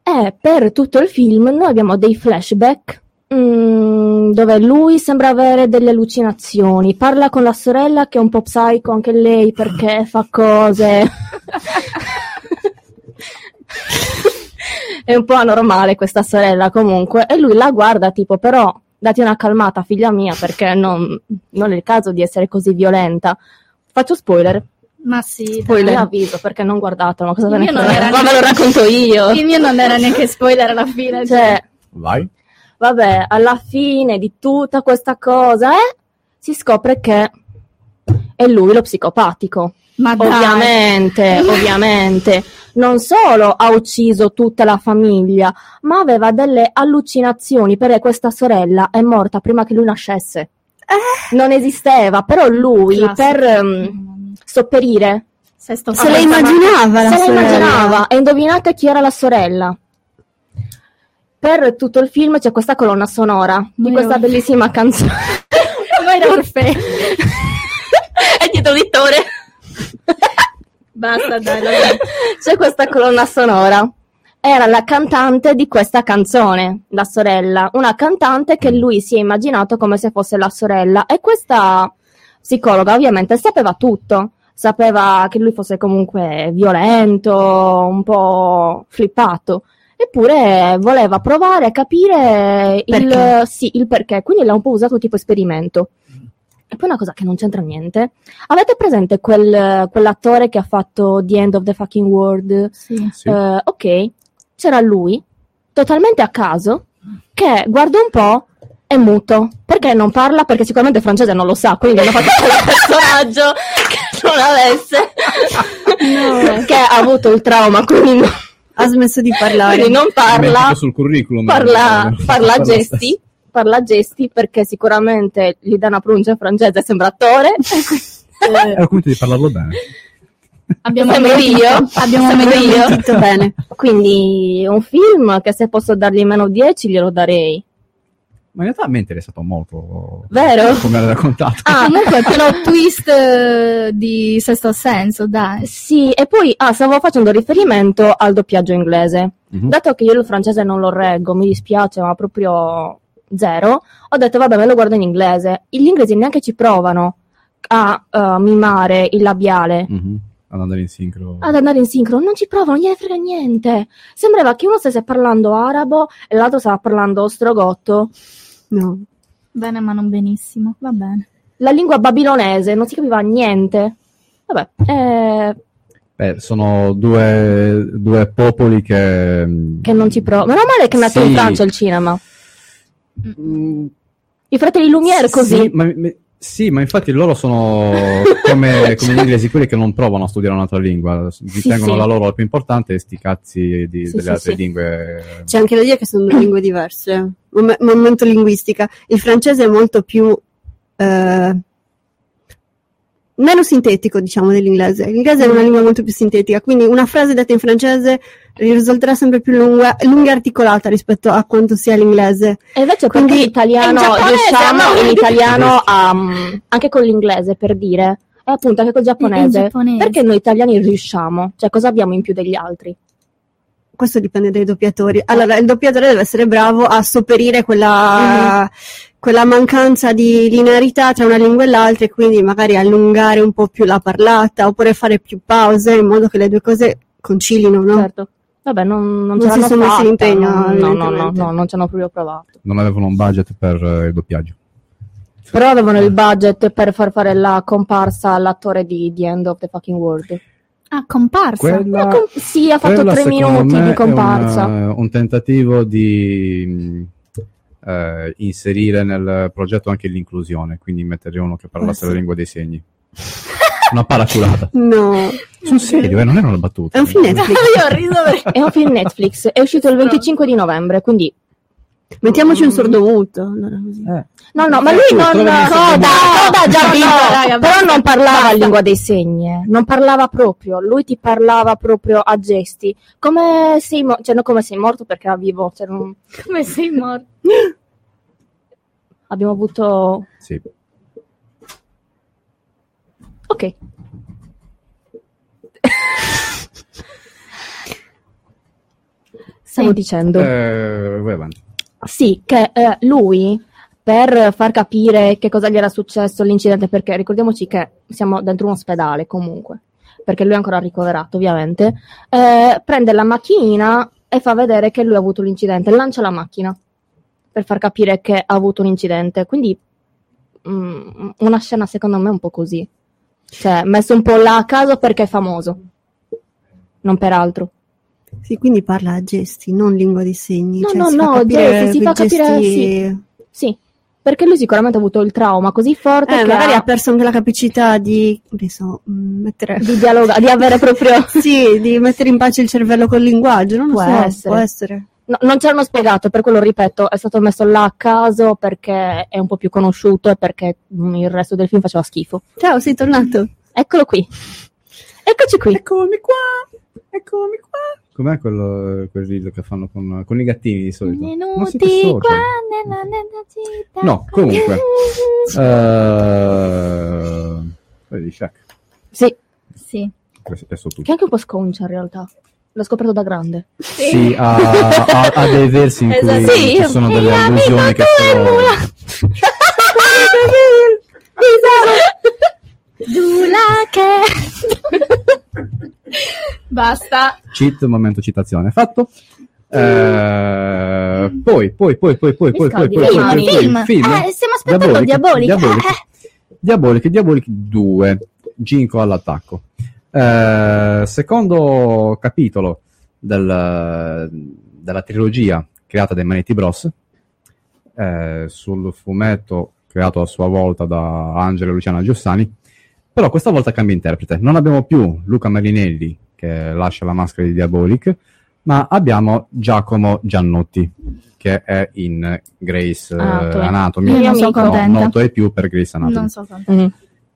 [SPEAKER 12] E per tutto il film noi abbiamo dei flashback mm, dove lui sembra avere delle allucinazioni, parla con la sorella che è un po' psycho anche lei perché fa cose. è un po' anormale questa sorella comunque e lui la guarda tipo però dati una calmata figlia mia perché non, non è il caso di essere così violenta. Faccio spoiler.
[SPEAKER 15] Ma sì,
[SPEAKER 12] Spoiler
[SPEAKER 15] dai.
[SPEAKER 12] avviso perché non guardatelo, ma cosa ve ne frega? Ma ve lo
[SPEAKER 15] neanche-
[SPEAKER 12] racconto io.
[SPEAKER 15] Il mio non era neanche spoiler alla fine.
[SPEAKER 12] Cioè,
[SPEAKER 13] vai.
[SPEAKER 12] vabbè, alla fine di tutta questa cosa, eh, si scopre che è lui lo psicopatico.
[SPEAKER 15] Ma dai.
[SPEAKER 12] Ovviamente, ovviamente. Non solo ha ucciso tutta la famiglia, ma aveva delle allucinazioni perché questa sorella è morta prima che lui nascesse. Non esisteva, però lui
[SPEAKER 15] Classico.
[SPEAKER 12] per ehm, sopperire
[SPEAKER 15] Sesto
[SPEAKER 14] Se la immaginava la
[SPEAKER 12] se la immaginava e indovinate chi era la sorella. Per tutto il film c'è questa colonna sonora di questa bellissima canzone. Perfetto. È dietro lettore.
[SPEAKER 15] Basta, dai. la-
[SPEAKER 12] C'è questa colonna sonora. Era la cantante di questa canzone, la sorella, una cantante che lui si è immaginato come se fosse la sorella. E questa psicologa ovviamente sapeva tutto, sapeva che lui fosse comunque violento, un po' flippato, eppure voleva provare a capire il, sì, il perché, quindi l'ha un po' usato tipo esperimento. E poi una cosa che non c'entra niente. Avete presente quel- quell'attore che ha fatto The End of the Fucking World?
[SPEAKER 15] Sì.
[SPEAKER 13] Sì.
[SPEAKER 12] Eh, ok, c'era lui, totalmente a caso, che guarda un po' è muto. Perché non parla? Perché sicuramente francese non lo sa, quindi hanno fatto quel personaggio che non avesse, che ha avuto il trauma, quindi non,
[SPEAKER 14] Ha smesso di parlare.
[SPEAKER 12] quindi non parla,
[SPEAKER 13] sul curriculum.
[SPEAKER 12] parla,
[SPEAKER 13] Eh,
[SPEAKER 12] parla a
[SPEAKER 13] lo
[SPEAKER 12] gesti. Parla gesti perché sicuramente gli dà una pronuncia francese, sembra attore.
[SPEAKER 13] Ero convinto di parlarlo bene.
[SPEAKER 15] Abbiamo
[SPEAKER 12] Sembro io,
[SPEAKER 15] Abbiamo
[SPEAKER 12] sembro io.
[SPEAKER 14] Tutto bene.
[SPEAKER 12] Quindi un film che se posso dargli meno 10 glielo darei.
[SPEAKER 13] Ma in realtà a me è interessato molto.
[SPEAKER 12] Vero?
[SPEAKER 13] Come l'hai raccontato.
[SPEAKER 15] Ah, comunque plot twist eh, di Sesto Senso, dai.
[SPEAKER 12] Sì, e poi ah, stavo facendo riferimento al doppiaggio inglese.
[SPEAKER 13] Mhm.
[SPEAKER 12] Dato che io il francese non lo reggo, mi dispiace, ma proprio zero, ho detto vabbè, me lo guardo in inglese. Gli inglesi neanche ci provano a eh, mimare il labiale.
[SPEAKER 13] Mhm. Ad andare in sincro.
[SPEAKER 12] Ad andare in sincro, non ci provano, non gliene frega niente. Sembrava che uno stesse parlando arabo e l'altro stava parlando ostrogotto.
[SPEAKER 14] No.
[SPEAKER 15] Bene, ma non benissimo. Va bene.
[SPEAKER 12] La lingua babilonese, non si capiva niente. Vabbè, eh,
[SPEAKER 13] Beh, sono due, due popoli che.
[SPEAKER 12] che non ci provano. Meno male che è nato
[SPEAKER 13] Sì.
[SPEAKER 12] in Francia il cinema.
[SPEAKER 13] Mm,
[SPEAKER 12] I fratelli Lumière così.
[SPEAKER 13] Sì ma, ma- sì, ma infatti loro sono come, come gli inglesi, quelli che non provano a studiare un'altra lingua, ritengono
[SPEAKER 12] sì.
[SPEAKER 13] la loro la più importante e sti cazzi di-
[SPEAKER 12] Sì,
[SPEAKER 13] delle
[SPEAKER 12] sì,
[SPEAKER 13] altre
[SPEAKER 12] sì.
[SPEAKER 13] lingue.
[SPEAKER 14] C'è anche da dire che sono due lingue diverse. Mom- momento linguistica. Il francese è molto più eh, meno sintetico, diciamo, dell'inglese. L'inglese è una lingua molto più sintetica, quindi una frase detta in francese risulterà sempre più lunga, lunga e articolata rispetto a quanto sia l'inglese.
[SPEAKER 12] E invece
[SPEAKER 14] Quindi-
[SPEAKER 12] in italiano
[SPEAKER 14] è in giapponese,
[SPEAKER 12] riusciamo
[SPEAKER 14] no?
[SPEAKER 12] in italiano a, mm, anche con l'inglese per dire, e appunto anche col giapponese.
[SPEAKER 15] giapponese.
[SPEAKER 12] Perché noi italiani riusciamo? Cioè cosa abbiamo in più degli altri?
[SPEAKER 14] Questo dipende dai doppiatori. Allora, il doppiatore deve essere bravo a sopperire quella, quella mancanza di linearità tra una lingua e l'altra e quindi magari allungare un po' più la parlata oppure fare più pause in modo che le due cose concilino, no?
[SPEAKER 12] Certo. Vabbè, non, non,
[SPEAKER 14] Non
[SPEAKER 12] ce
[SPEAKER 14] si sono messi l'impegno,
[SPEAKER 12] no, no, no, no, non ci hanno proprio provato.
[SPEAKER 13] Non avevano un budget per eh, il doppiaggio.
[SPEAKER 12] Però avevano il budget per far fare la comparsa all'attore di The End of the Fucking World.
[SPEAKER 15] Ah, comparsa.
[SPEAKER 13] Quella,
[SPEAKER 12] com- sì, ha fatto
[SPEAKER 13] quella,
[SPEAKER 12] tre minuti di
[SPEAKER 13] è
[SPEAKER 12] comparsa.
[SPEAKER 13] una- un tentativo di mh, eh, inserire nel progetto anche l'inclusione, quindi mettere uno che parlasse
[SPEAKER 14] Ah, sì.
[SPEAKER 13] la lingua dei segni. Una paraculata.
[SPEAKER 14] No,
[SPEAKER 13] Sul serio, eh, non era una battuta.
[SPEAKER 14] è un film Netflix.
[SPEAKER 15] Io ho riso perché...
[SPEAKER 12] È un film Netflix, è uscito il 25 di novembre, quindi...
[SPEAKER 14] Mettiamoci un sordomuto. allora così.
[SPEAKER 13] Eh.
[SPEAKER 12] No, no, ma
[SPEAKER 13] Eh,
[SPEAKER 12] lui
[SPEAKER 13] tu,
[SPEAKER 12] non... Coda. Coda già
[SPEAKER 15] No,
[SPEAKER 12] vinto,
[SPEAKER 15] no,
[SPEAKER 12] però non parlava
[SPEAKER 15] basta.
[SPEAKER 12] la lingua dei segni, eh. non parlava proprio, lui ti parlava proprio a gesti, come sei morto, cioè non come sei morto perché era vivo, cioè non-
[SPEAKER 15] Come sei morto?
[SPEAKER 12] abbiamo avuto...
[SPEAKER 13] Sì.
[SPEAKER 12] Ok. Stavo
[SPEAKER 15] Sì.
[SPEAKER 12] dicendo...
[SPEAKER 13] Eh, vai avanti.
[SPEAKER 12] Sì, che eh, lui per far capire che cosa gli era successo l'incidente, perché ricordiamoci che siamo dentro un ospedale comunque, perché lui è ancora ricoverato ovviamente, eh, prende la macchinina e fa vedere che lui ha avuto l'incidente, lancia la macchina per far capire che ha avuto un incidente, quindi mm, una scena secondo me un po' così, cioè messo un po' là a caso perché è famoso, non per altro.
[SPEAKER 14] Sì, quindi parla a gesti, non lingua dei segni.
[SPEAKER 12] No,
[SPEAKER 14] cioè
[SPEAKER 12] no,
[SPEAKER 14] si
[SPEAKER 12] no,
[SPEAKER 14] fa
[SPEAKER 12] gesti, si fa capire,
[SPEAKER 14] gesti-
[SPEAKER 12] sì. Sì, perché lui sicuramente ha avuto il trauma così forte
[SPEAKER 14] Eh, magari
[SPEAKER 12] ha-
[SPEAKER 14] ha perso anche la capacità di, so, mm, mettere...
[SPEAKER 12] di dialoga- di avere proprio
[SPEAKER 14] sì, di mettere in pace il cervello col linguaggio, non
[SPEAKER 12] Può
[SPEAKER 14] so,
[SPEAKER 12] essere.
[SPEAKER 14] può essere.
[SPEAKER 12] No, non ce l'hanno spiegato, per quello ripeto, è stato messo là a caso perché è un po' più conosciuto e perché mm, il resto del film faceva schifo.
[SPEAKER 14] Ciao, sei tornato.
[SPEAKER 12] Eccolo qui. Eccoci qui.
[SPEAKER 13] Eccomi qua. Eccomi qua. Com'è quello, quel rito che fanno con, con i gattini di solito? Social?
[SPEAKER 15] qua nella, nella città.
[SPEAKER 13] No, comunque. Eh, vedi, Shaq.
[SPEAKER 12] Sì,
[SPEAKER 15] Sì.
[SPEAKER 12] Che è anche un po' sconcia in realtà. L'ho scoperto da grande.
[SPEAKER 13] Sì, ha, ha- ha dei versi in cui
[SPEAKER 12] Esatto, sì,
[SPEAKER 13] ci sono delle
[SPEAKER 12] e
[SPEAKER 13] allusioni che sono...
[SPEAKER 15] Giula che... Basta.
[SPEAKER 13] Cheat, momento citazione. Fatto. Eh, poi, poi, poi, poi, poi, poi, poi, poi, poi,
[SPEAKER 15] Film,
[SPEAKER 13] poi,
[SPEAKER 15] film.
[SPEAKER 13] film.
[SPEAKER 15] Eh, stiamo aspettando Diabolic.
[SPEAKER 13] Diabolic.
[SPEAKER 15] Eh,
[SPEAKER 13] Diabolic, Diabolic 2. Ginko all'attacco. Eh, secondo capitolo del- della trilogia creata dai Manetti Bros. eh, sul fumetto creato a sua volta da Angelo e Luciana Giussani. Però questa volta cambia interprete. Non abbiamo più Luca Marinelli che lascia la maschera di Diabolic, ma abbiamo Giacomo Giannotti che è in Grace eh,
[SPEAKER 15] Anatomy.
[SPEAKER 13] Anatomy.
[SPEAKER 15] Io non sono
[SPEAKER 13] No,
[SPEAKER 15] contenta.
[SPEAKER 13] noto è più per Grace Anatomy.
[SPEAKER 15] Non so quanto.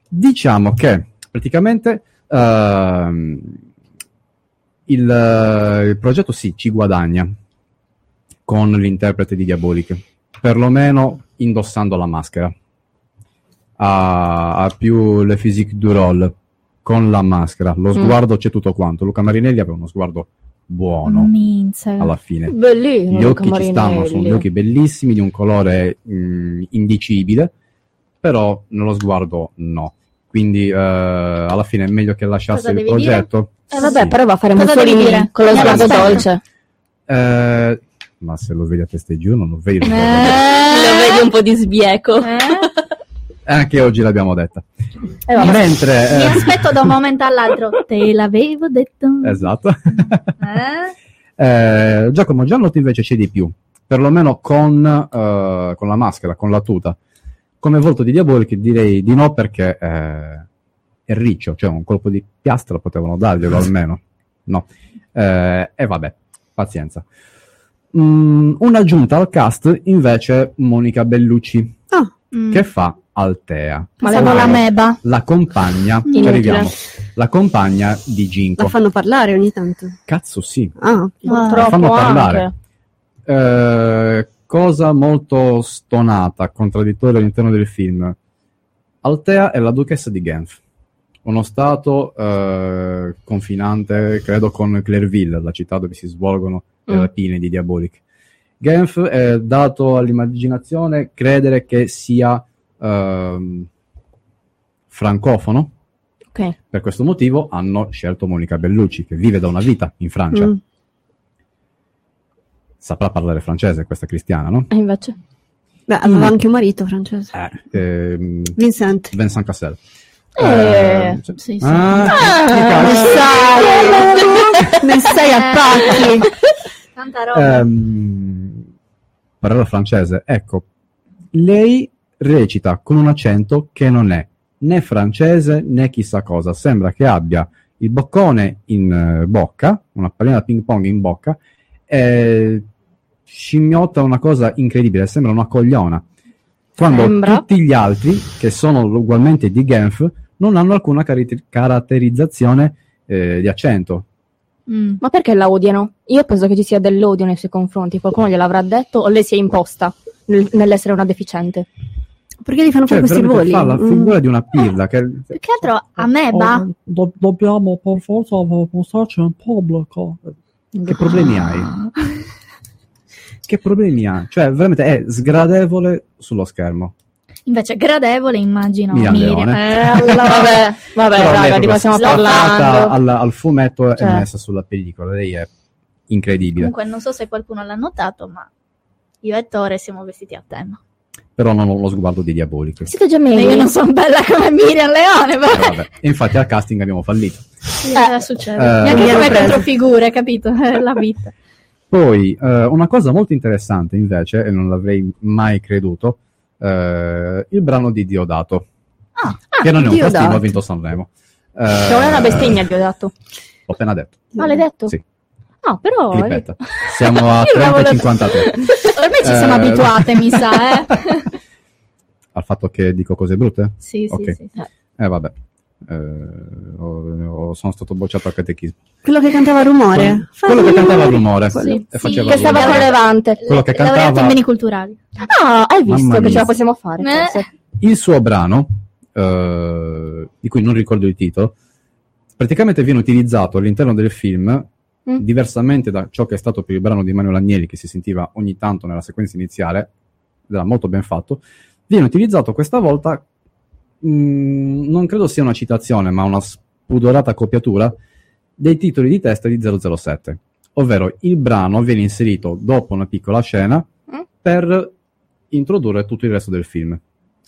[SPEAKER 13] Diciamo che praticamente ehm, il, eh, il progetto sì, ci guadagna con l'interprete di Diabolic, perlomeno indossando la maschera. Ha, ha più le physique du role con la maschera, lo
[SPEAKER 12] Mm.
[SPEAKER 13] sguardo c'è tutto quanto. Luca Marinelli aveva uno sguardo buono
[SPEAKER 15] Minza.
[SPEAKER 13] alla fine.
[SPEAKER 12] Bellino.
[SPEAKER 13] Gli
[SPEAKER 12] Luca
[SPEAKER 13] occhi ci stanno, sono degli occhi bellissimi, di un colore mh, indicibile, però nello sguardo no. Quindi eh, alla fine è meglio che lasciasse il progetto.
[SPEAKER 12] Eh vabbè,
[SPEAKER 13] Sì.
[SPEAKER 12] però va a fare
[SPEAKER 15] Cosa
[SPEAKER 12] Mussolini
[SPEAKER 15] dire?
[SPEAKER 12] con lo
[SPEAKER 15] Eh,
[SPEAKER 12] sguardo
[SPEAKER 15] aspetta.
[SPEAKER 12] dolce.
[SPEAKER 13] Eh, ma se lo vedi a testa giù non lo vedi. lo
[SPEAKER 12] Eh, lo vedi un po' di sbieco.
[SPEAKER 13] Anche oggi l'abbiamo detta.
[SPEAKER 15] Eh.
[SPEAKER 13] Mentre...
[SPEAKER 15] Mi
[SPEAKER 13] eh,
[SPEAKER 15] aspetto da un momento all'altro. Te l'avevo detto.
[SPEAKER 13] esatto.
[SPEAKER 15] Eh?
[SPEAKER 13] Eh, Giacomo Giannotti invece c'è di più, perlomeno con, eh, con la maschera, con la tuta. Come volto di Diabolic direi di no perché è riccio, cioè un colpo di piastra potevano darglielo almeno. No. E vabbè, pazienza. Mm, un'aggiunta al cast invece Monica Bellucci,
[SPEAKER 15] Mm.
[SPEAKER 13] che fa Altea.
[SPEAKER 15] Ma Pensavo la meba.
[SPEAKER 13] La compagna, ci arriviamo, la compagna di
[SPEAKER 14] La
[SPEAKER 13] Ginko.
[SPEAKER 14] fanno parlare ogni tanto.
[SPEAKER 13] Cazzo sì,
[SPEAKER 14] Ah,
[SPEAKER 13] la fanno parlare. Eh, cosa molto stonata, contraddittoria all'interno del film. Altea è la duchessa di Genf, uno stato eh, confinante, credo, con Clairville, la città dove si svolgono le
[SPEAKER 12] Mm.
[SPEAKER 13] rapine di Diabolic. Genf è dato all'immaginazione credere che sia ehm, francofono,
[SPEAKER 12] Ok.
[SPEAKER 13] per questo motivo hanno scelto Monica Bellucci, che vive da una vita in Francia.
[SPEAKER 14] Mm.
[SPEAKER 13] Saprà parlare francese, questa cristiana, no?
[SPEAKER 12] E invece?
[SPEAKER 14] Beh, aveva
[SPEAKER 13] Mm.
[SPEAKER 14] anche un marito francese.
[SPEAKER 13] Ehm,
[SPEAKER 14] Vincent.
[SPEAKER 13] Vincent Cassel.
[SPEAKER 12] Eh,
[SPEAKER 13] sì.
[SPEAKER 15] sì, sì.
[SPEAKER 13] Ah,
[SPEAKER 14] Ah,
[SPEAKER 13] mi
[SPEAKER 14] sai, ne sei a pacchi.
[SPEAKER 15] Tanta roba.
[SPEAKER 13] Ehm, parola francese. Ecco, lei recita con un accento che non è né francese né chissà cosa. Sembra che abbia il boccone in eh, bocca, una pallina da ping pong in bocca, e scimmiotta una cosa incredibile, sembra una cogliona. Quando
[SPEAKER 12] Sembra.
[SPEAKER 13] tutti gli altri, che sono ugualmente di Genf, non hanno alcuna cari- caratterizzazione eh, di accento.
[SPEAKER 15] Mm.
[SPEAKER 12] Ma perché la odiano? Io penso che ci sia dell'odio nei suoi confronti. Qualcuno gliel'avrà detto o lei si è imposta nel- nell'essere una deficiente.
[SPEAKER 14] Perché gli fanno
[SPEAKER 13] Cioè,
[SPEAKER 14] fare questi voli?
[SPEAKER 13] fa la
[SPEAKER 14] Mm.
[SPEAKER 13] figura di una pirla che
[SPEAKER 15] Più che altro a meba.
[SPEAKER 13] Oh, dobbiamo per forza mostrarci in pubblico. Che problemi hai? Che problemi ha? Cioè, veramente è sgradevole sullo schermo.
[SPEAKER 15] Invece gradevole immagino
[SPEAKER 13] Miriam
[SPEAKER 15] Miriam.
[SPEAKER 13] Leone.
[SPEAKER 15] Eh, allora.
[SPEAKER 12] Vabbè, vabbè,
[SPEAKER 13] Però
[SPEAKER 12] raga,
[SPEAKER 13] è
[SPEAKER 12] di cosa stiamo parlando?
[SPEAKER 13] Al, al fumetto
[SPEAKER 12] Cioè.
[SPEAKER 13] e messa sulla pellicola. Lei è incredibile.
[SPEAKER 15] Comunque non so se qualcuno l'ha notato, ma io e Tore siamo vestiti a tema.
[SPEAKER 13] Però non ho lo sguardo di Diabolic.
[SPEAKER 12] Siete gemelli?
[SPEAKER 15] io non sono bella come Miriam Leone, ma
[SPEAKER 13] Eh, vabbè. E infatti al casting abbiamo fallito.
[SPEAKER 15] eh, succede.
[SPEAKER 13] Eh,
[SPEAKER 15] Neanche come controfigure, capito? È la vita.
[SPEAKER 13] Poi, eh, una cosa molto interessante invece, e non l'avrei mai creduto, eh, il brano di Diodato,
[SPEAKER 15] Ah,
[SPEAKER 13] che non è un
[SPEAKER 12] Diodato.
[SPEAKER 13] festino, ha vinto Sanremo. Eh,
[SPEAKER 12] Cioè, non è una bestemmia, ti ho detto.
[SPEAKER 13] L'ho appena detto.
[SPEAKER 12] Ah, l'hai detto?
[SPEAKER 13] Sì,
[SPEAKER 12] Ah, però...
[SPEAKER 13] clippetta. Siamo a
[SPEAKER 15] Io l'avevo
[SPEAKER 13] 30 e
[SPEAKER 15] detto.
[SPEAKER 13] 53.
[SPEAKER 15] Ormai ci siamo
[SPEAKER 13] Eh,
[SPEAKER 15] abituate, mi sa, eh.
[SPEAKER 13] Al fatto che dico cose brutte?
[SPEAKER 15] Sì, sì,
[SPEAKER 13] Ok.
[SPEAKER 15] sì.
[SPEAKER 13] Eh, vabbè. Eh, ho- ho- sono stato bocciato al catechismo.
[SPEAKER 14] Quello che cantava rumore. Fa
[SPEAKER 13] Quello che cantava il rumore
[SPEAKER 14] Quello.
[SPEAKER 13] e faceva
[SPEAKER 12] Che stava con Levante.
[SPEAKER 13] Quello che
[SPEAKER 15] Laureato in
[SPEAKER 13] cantava
[SPEAKER 15] beni culturali.
[SPEAKER 12] Ah, hai visto
[SPEAKER 13] Mamma
[SPEAKER 12] che ce la possiamo fare,
[SPEAKER 15] Eh.
[SPEAKER 12] forse.
[SPEAKER 13] il suo brano, eh, di cui non ricordo il titolo, praticamente viene utilizzato all'interno del film,
[SPEAKER 12] Mm.
[SPEAKER 13] diversamente da ciò che è stato per il brano di Manuel Agnelli, che si sentiva ogni tanto nella sequenza iniziale, era molto ben fatto, viene utilizzato questa volta, mh, non credo sia una citazione, ma una spudorata copiatura dei titoli di testa di 007. Ovvero il brano viene inserito dopo una piccola scena
[SPEAKER 12] Mm.
[SPEAKER 13] per introdurre tutto il resto del film.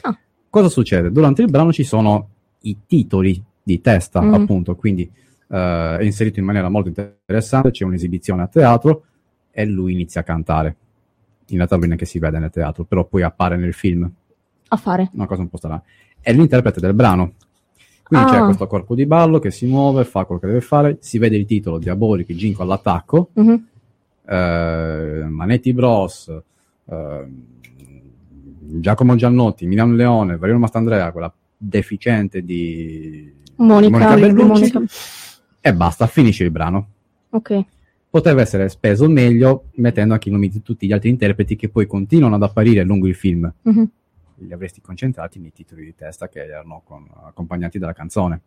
[SPEAKER 12] Ah.
[SPEAKER 13] Cosa succede? Durante il brano ci sono i titoli di testa,
[SPEAKER 12] Mhm.
[SPEAKER 13] appunto, quindi eh, è inserito in maniera molto interessante, c'è un'esibizione a teatro e lui inizia a cantare. In realtà lui neanche si vede nel teatro, però poi appare nel film,
[SPEAKER 12] A fare.
[SPEAKER 13] una cosa un po' strana. È l'interprete del brano. Quindi
[SPEAKER 12] Ah.
[SPEAKER 13] c'è questo corpo di ballo che si muove, fa quello che deve fare, si vede il titolo Diabolic Ginko all'attacco,
[SPEAKER 12] Mhm.
[SPEAKER 13] eh, Manetti Bros, eh, Giacomo Giannotti, Milano Leone, Variano Mastandrea, quella deficiente di
[SPEAKER 12] Monica.
[SPEAKER 13] Bellucci,
[SPEAKER 12] Monica.
[SPEAKER 13] E basta, finisce il brano.
[SPEAKER 12] Ok.
[SPEAKER 13] Poteva essere speso meglio mettendo anche i nomi di tutti gli altri interpreti che poi continuano ad apparire lungo il film.
[SPEAKER 12] Mhm.
[SPEAKER 13] Li avresti concentrati nei titoli di testa che erano con- accompagnati dalla canzone,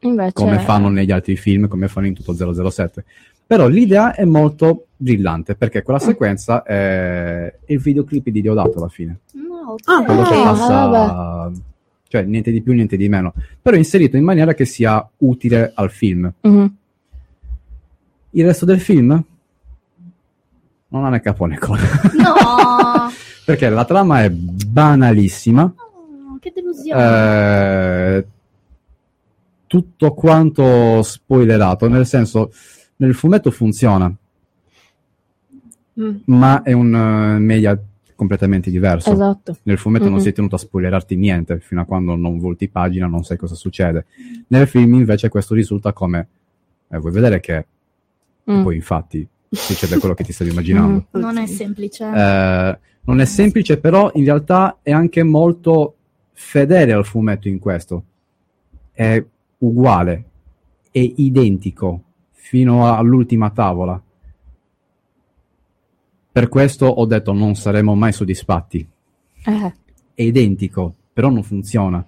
[SPEAKER 12] Invece...
[SPEAKER 13] come fanno negli altri film, come fanno in tutto 007. Però l'idea è molto brillante perché quella sequenza è il videoclip di Diodato alla fine.
[SPEAKER 15] No, ok.
[SPEAKER 14] Ah,
[SPEAKER 13] quello che
[SPEAKER 12] Ah,
[SPEAKER 13] passa, cioè niente di più, niente di meno, però inserito in maniera che sia utile al film.
[SPEAKER 12] Mhm.
[SPEAKER 13] Il resto del film non ha né capo né coda,
[SPEAKER 15] No,
[SPEAKER 13] perché la trama è banalissima,
[SPEAKER 15] Oh, che delusione.
[SPEAKER 13] eh, tutto quanto spoilerato, nel senso, nel fumetto funziona,
[SPEAKER 14] Mm.
[SPEAKER 13] ma è un eh, media completamente diverso.
[SPEAKER 12] Esatto.
[SPEAKER 13] Nel fumetto non
[SPEAKER 12] Mhm.
[SPEAKER 13] sei tenuto a spoilerarti niente, fino a quando non volti pagina non sai cosa succede. Nel film invece questo risulta come, eh, vuoi vedere che
[SPEAKER 12] Mm.
[SPEAKER 13] poi infatti succede quello che ti stavi immaginando.
[SPEAKER 15] non è semplice.
[SPEAKER 13] Eh, non è semplice, però in realtà è anche molto fedele al fumetto in questo. È uguale, è identico fino all'ultima tavola. Per questo ho detto non saremo mai soddisfatti.
[SPEAKER 12] Eh.
[SPEAKER 13] È identico, però non funziona.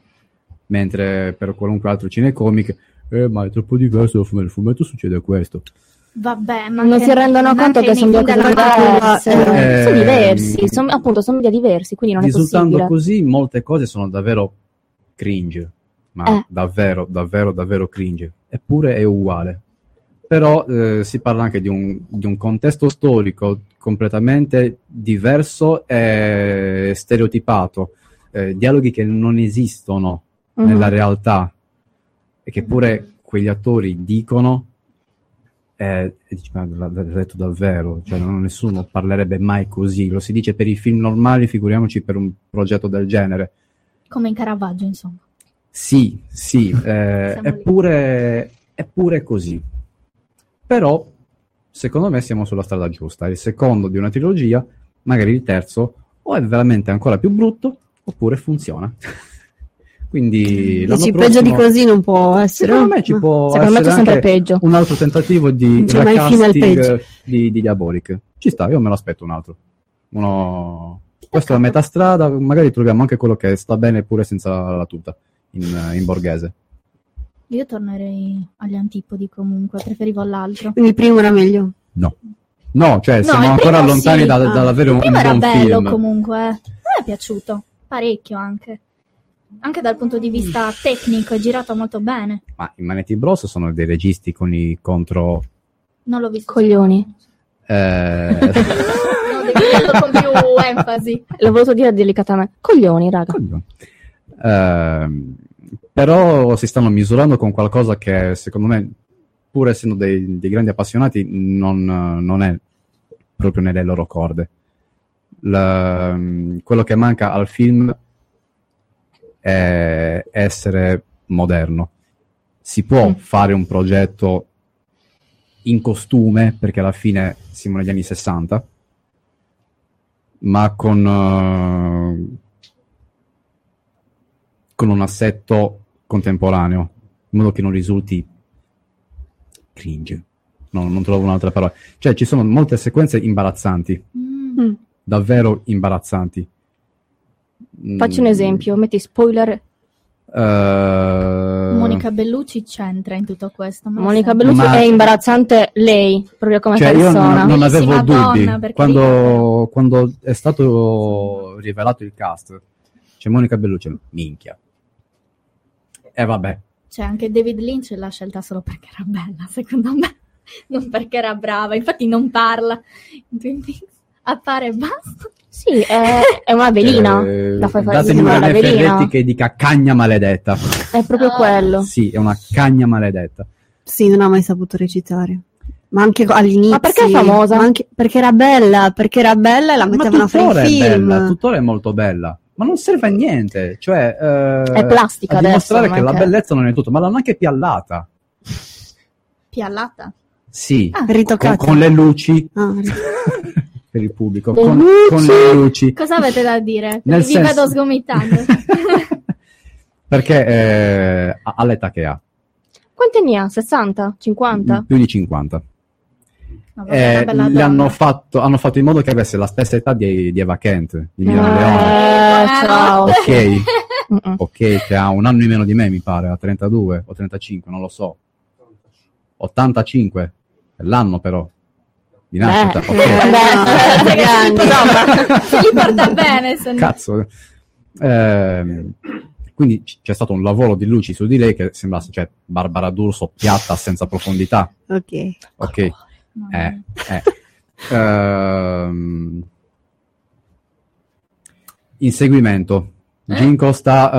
[SPEAKER 13] Mentre per qualunque altro cinecomic, eh, ma è troppo diverso dal fumetto. Nel fumetto succede questo.
[SPEAKER 15] Vabbè, ma
[SPEAKER 12] Non si rendono conto che sono due cose diverse.
[SPEAKER 13] Eh,
[SPEAKER 12] sono diversi, sono, appunto, sono media diversi, quindi non è
[SPEAKER 13] risultando
[SPEAKER 12] possibile.
[SPEAKER 13] così molte cose sono davvero cringe ma
[SPEAKER 12] Eh.
[SPEAKER 13] davvero davvero davvero cringe eppure è uguale però eh, si parla anche di un, di un contesto storico completamente diverso e stereotipato eh, dialoghi che non esistono
[SPEAKER 12] Mhm.
[SPEAKER 13] nella realtà e che pure quegli attori dicono eh, e dici, ma l'ha detto davvero, cioè non, nessuno parlerebbe mai così, lo si dice per i film normali, figuriamoci per un progetto del genere.
[SPEAKER 15] Come in Caravaggio, insomma.
[SPEAKER 13] Sì, sì, eh, eppure, eppure così. Però, secondo me siamo sulla strada giusta. Il secondo di una trilogia, magari il terzo, o è veramente ancora più brutto, oppure funziona. Quindi l'anno
[SPEAKER 14] Dici,
[SPEAKER 13] prossimo,
[SPEAKER 14] peggio di così non può essere.
[SPEAKER 13] Secondo me ci può
[SPEAKER 12] Secondo me
[SPEAKER 13] essere
[SPEAKER 12] c'è sempre peggio.
[SPEAKER 13] un altro tentativo di recasting di, di Diabolic. Ci sta, io me lo aspetto un altro. Uno... Questo è a metà strada, magari troviamo anche quello che sta bene pure senza la tuta in, in borghese.
[SPEAKER 15] Io tornerei agli antipodi comunque, preferivo l'altro.
[SPEAKER 14] Quindi il primo era meglio.
[SPEAKER 13] No. No, cioè
[SPEAKER 15] No,
[SPEAKER 13] siamo ancora lontani
[SPEAKER 15] sì.
[SPEAKER 13] da-
[SPEAKER 15] Ah.
[SPEAKER 13] dall'avere un,
[SPEAKER 15] Il primo
[SPEAKER 13] un
[SPEAKER 15] era
[SPEAKER 13] buon
[SPEAKER 15] bello
[SPEAKER 13] film.
[SPEAKER 15] comunque. A me è piaciuto parecchio anche. Anche dal punto di vista tecnico è girato molto bene.
[SPEAKER 13] Ma i Manetti Bros sono dei registi con i contro...
[SPEAKER 15] Non l'ho visto.
[SPEAKER 12] Coglioni.
[SPEAKER 13] eh,
[SPEAKER 15] No, devi dirlo con più enfasi.
[SPEAKER 12] L'ho voluto dire delicatamente. Coglioni, raga.
[SPEAKER 13] Ehm, però si stanno misurando con qualcosa che secondo me, pur essendo dei, dei grandi appassionati, non, non è proprio nelle loro corde. La- mm, quello che manca al film è essere moderno. Si può
[SPEAKER 12] Mm.
[SPEAKER 13] fare un progetto in costume, perché alla fine siamo negli anni 60, ma con, eh, con un assetto contemporaneo, in modo che non risulti cringe. No, non trovo un'altra parola. Cioè, ci sono molte sequenze imbarazzanti,
[SPEAKER 14] Mm.
[SPEAKER 13] davvero imbarazzanti. Mm,
[SPEAKER 12] Facci un esempio, metti spoiler.
[SPEAKER 13] eh,
[SPEAKER 15] Monica Bellucci c'entra in tutto questo. ma
[SPEAKER 12] Monica Bellucci
[SPEAKER 13] Ma-
[SPEAKER 12] è imbarazzante lei, proprio come
[SPEAKER 13] Cioè, io
[SPEAKER 12] persona.
[SPEAKER 13] non, non avevo
[SPEAKER 15] Bellissima
[SPEAKER 13] dubbi. Quando, quando è stato rivelato il cast, c'è Monica Bellucci, minchia. E vabbè,
[SPEAKER 15] Cioè, anche David Lynch l'ha scelta solo perché era bella, secondo me. Non perché era brava. Infatti non parla in Twin Peaks. Appare e basta.
[SPEAKER 12] Sì, è, è una velina.
[SPEAKER 13] eh,
[SPEAKER 12] la fai fare
[SPEAKER 13] datemi una. Ferretti che dica cagna maledetta.
[SPEAKER 12] È proprio quello.
[SPEAKER 13] Sì, è una cagna maledetta.
[SPEAKER 14] Sì, non ha mai saputo recitare. Ma anche all'inizio.
[SPEAKER 12] Ma perché è famosa?
[SPEAKER 14] ma anche- perché era bella, perché era bella e la mettevano a fare
[SPEAKER 13] tuttora
[SPEAKER 14] i
[SPEAKER 13] è
[SPEAKER 14] film.
[SPEAKER 13] bella, tuttora è molto bella. Ma non serve a niente, cioè... eh,
[SPEAKER 12] È plastica
[SPEAKER 13] a
[SPEAKER 12] adesso,
[SPEAKER 13] dimostrare
[SPEAKER 12] non
[SPEAKER 13] che la bellezza non è tutto, ma l'hanno anche piallata.
[SPEAKER 15] Piallata.
[SPEAKER 13] Sì,
[SPEAKER 15] Ah.
[SPEAKER 13] con,
[SPEAKER 14] Ritoccata.
[SPEAKER 13] con le luci
[SPEAKER 14] Ah,
[SPEAKER 13] per il pubblico,
[SPEAKER 12] Le
[SPEAKER 13] con, con le luci.
[SPEAKER 15] Cosa avete da dire?
[SPEAKER 13] Nel
[SPEAKER 15] Vi
[SPEAKER 13] senso-
[SPEAKER 15] vedo sgomitando.
[SPEAKER 13] Perché eh, all'età che ha,
[SPEAKER 12] Quanti anni ha? 60? 50?
[SPEAKER 13] più di 50. Eh, hanno, fatto, hanno fatto in modo che avesse la stessa età di, di Eva Kent, di Mira
[SPEAKER 12] Eh,
[SPEAKER 13] Leone.
[SPEAKER 12] ciao.
[SPEAKER 13] Ok,
[SPEAKER 12] Mm-mm.
[SPEAKER 13] ok, che ha un anno in meno di me, mi pare, a 32 o 35, non lo so. 85, è l'anno però. Di nascita,
[SPEAKER 12] Beh,
[SPEAKER 13] ok.
[SPEAKER 12] beh,
[SPEAKER 15] li porta bene. se no-
[SPEAKER 13] Cazzo. Ehm, quindi c- c'è stato un lavoro di luci su di lei che sembrasse, cioè, Barbara D'Urso piatta senza profondità.
[SPEAKER 14] ok.
[SPEAKER 13] Ok. Eh, eh. Ehm, inseguimento. Ginko sta,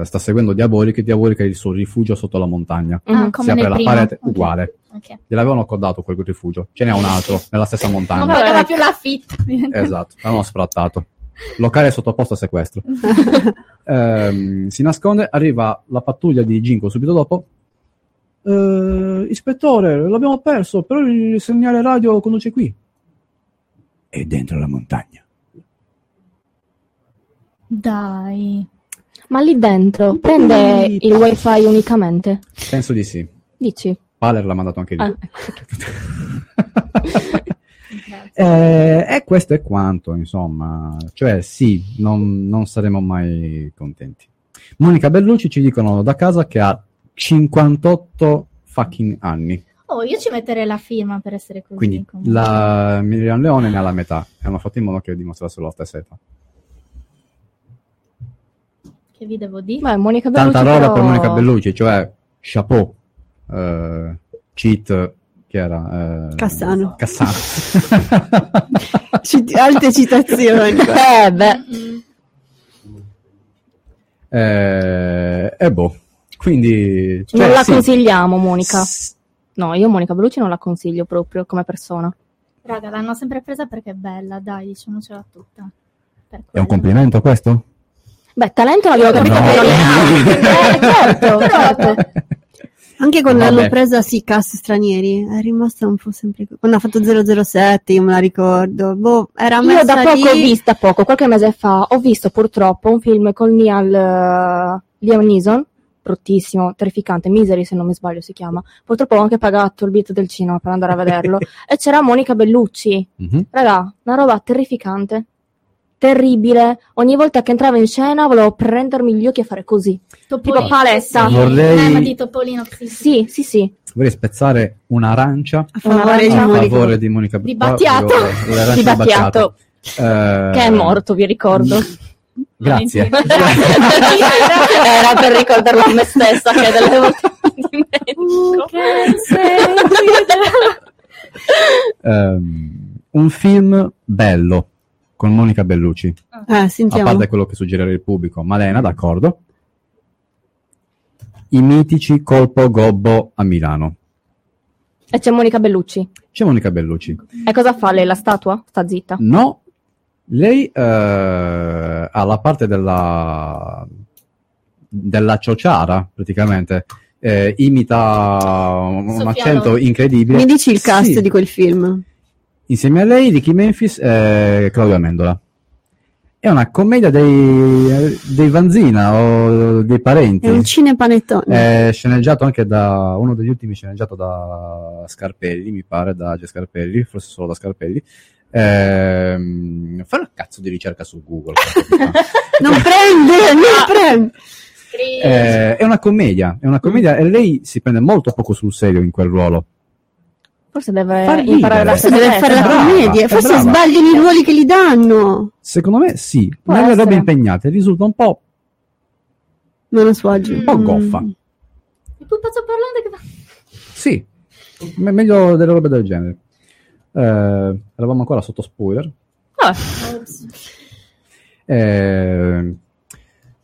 [SPEAKER 13] eh, sta seguendo Diabolica e Diabolica è il suo rifugio sotto la montagna.
[SPEAKER 15] Ah,
[SPEAKER 13] si apre la
[SPEAKER 15] primo.
[SPEAKER 13] parete,
[SPEAKER 15] Ok.
[SPEAKER 13] uguale.
[SPEAKER 15] Ok.
[SPEAKER 13] Gliel'avevano accordato quel rifugio. Ce n'è un altro nella stessa
[SPEAKER 15] Non
[SPEAKER 13] montagna.
[SPEAKER 15] pagava più l'affitto.
[SPEAKER 13] Esatto, l'hanno sfrattato. Locale sottoposto a sequestro. Ehm, si nasconde, arriva la pattuglia di Ginko subito dopo. Eh, ispettore, l'abbiamo perso, però il segnale radio conduce qui. È dentro la montagna.
[SPEAKER 15] Dai.
[SPEAKER 12] Ma lì dentro prende il wifi unicamente?
[SPEAKER 13] Penso di sì.
[SPEAKER 12] Dici?
[SPEAKER 13] Paler l'ha mandato anche lì.
[SPEAKER 12] Ah,
[SPEAKER 13] Eh, e questo è quanto, insomma. Cioè, sì, non, non saremo mai contenti. Monica Bellucci ci dicono da casa che ha 58 fucking anni.
[SPEAKER 15] Oh, io ci metterei la firma per essere così.
[SPEAKER 13] Quindi
[SPEAKER 15] comunque.
[SPEAKER 13] la Miriam Leone ne ha la metà. E hanno fatto in modo che dimostrasse la stessa età.
[SPEAKER 15] Che vi devo dire?
[SPEAKER 12] Beh, Monica Bellucci
[SPEAKER 13] Tanta roba
[SPEAKER 12] però-
[SPEAKER 13] per Monica Bellucci, cioè chapeau. Eh, cheat, che era? Eh,
[SPEAKER 14] Cassano.
[SPEAKER 13] Cassano.
[SPEAKER 14] Cit- alte citazioni.
[SPEAKER 12] Eh, beh.
[SPEAKER 13] Eh, e boh. Quindi... cioè,
[SPEAKER 12] non la
[SPEAKER 13] sì.
[SPEAKER 12] consigliamo, Monica. No, io Monica Bellucci non la consiglio proprio come persona.
[SPEAKER 15] Raga, l'hanno sempre presa perché è bella, dai, diciamocela tutta.
[SPEAKER 13] È un complimento questo?
[SPEAKER 12] Beh, talento l'abbiamo capito
[SPEAKER 13] No.
[SPEAKER 12] che non ha. Eh, certo, certo.
[SPEAKER 14] Anche quando
[SPEAKER 13] Vabbè.
[SPEAKER 14] l'hanno presa, sì, cast stranieri, è rimasta un po' sempre... Quando ha fatto 007, io me la ricordo. Boh, era
[SPEAKER 12] Io
[SPEAKER 14] messa
[SPEAKER 12] da poco
[SPEAKER 14] lì...
[SPEAKER 12] ho visto, poco, qualche mese fa, ho visto purtroppo un film con Neil, eh, Liam Neeson, bruttissimo, terrificante, Misery se non mi sbaglio si chiama. Purtroppo ho anche pagato il biglietto del cinema per andare a vederlo. e c'era Monica Bellucci.
[SPEAKER 13] Mhm.
[SPEAKER 12] Raga, una roba terrificante. Terribile. Ogni volta che entrava in scena volevo prendermi gli occhi e fare così.
[SPEAKER 15] Topolino,
[SPEAKER 12] Tipo paletta.
[SPEAKER 15] Sì,
[SPEAKER 13] Vorrei-
[SPEAKER 15] eh, di Topolino sì, sì.
[SPEAKER 12] Sì, sì.
[SPEAKER 13] Vorrei spezzare un'arancia
[SPEAKER 14] A favore di
[SPEAKER 12] Una
[SPEAKER 13] a
[SPEAKER 14] Monica.
[SPEAKER 13] favore di Monica
[SPEAKER 15] Di
[SPEAKER 13] Bellucci.
[SPEAKER 15] Battiato.
[SPEAKER 13] Proprio l'arancia
[SPEAKER 12] Di Battiato.
[SPEAKER 13] Eh,
[SPEAKER 12] Che è morto, vi ricordo.
[SPEAKER 13] Grazie.
[SPEAKER 12] Era per ricordarlo a me stessa che delle volte mi dimentico.
[SPEAKER 13] Ehm, un film bello con Monica Bellucci.
[SPEAKER 14] Eh,
[SPEAKER 13] A parte quello che suggerirà il pubblico. Malena, d'accordo. I mitici colpo gobbo a Milano.
[SPEAKER 12] E c'è Monica Bellucci.
[SPEAKER 13] C'è Monica Bellucci.
[SPEAKER 12] E cosa fa lei? La statua? Sta zitta.
[SPEAKER 13] No, lei eh, ha la parte della, della ciociara, praticamente. Eh, imita un, un
[SPEAKER 14] Sofia
[SPEAKER 13] accento incredibile.
[SPEAKER 14] Mi dici il cast
[SPEAKER 13] Sì.
[SPEAKER 14] di quel film?
[SPEAKER 13] Insieme a lei, Ricky Memphis e Claudia Mendola. È una commedia dei, dei Vanzina o dei parenti.
[SPEAKER 14] È un cinepanettone.
[SPEAKER 13] È sceneggiato anche da uno degli ultimi sceneggiato da Scarpelli, mi pare, da G. Scarpelli, forse solo da Scarpelli. Ehm, fai una cazzo di ricerca su Google.
[SPEAKER 14] Non prende, non prende.
[SPEAKER 13] Eh, è una commedia, è una commedia e lei si prende molto poco sul serio in quel ruolo.
[SPEAKER 12] Forse deve
[SPEAKER 13] Far
[SPEAKER 12] imparare la
[SPEAKER 14] deve fare la
[SPEAKER 13] brava,
[SPEAKER 14] commedia, forse sbagliano i ruoli che gli danno.
[SPEAKER 13] Secondo me sì,
[SPEAKER 12] Può
[SPEAKER 13] nelle robe
[SPEAKER 12] essere.
[SPEAKER 13] impegnate risulta un po',
[SPEAKER 14] Non a suo agio.
[SPEAKER 13] un po' goffa.
[SPEAKER 15] Il pupazzo parlante che fa...
[SPEAKER 13] Sì, me- meglio delle robe del genere. Eh, eravamo ancora sotto spoiler.
[SPEAKER 15] Ops.
[SPEAKER 13] Eh,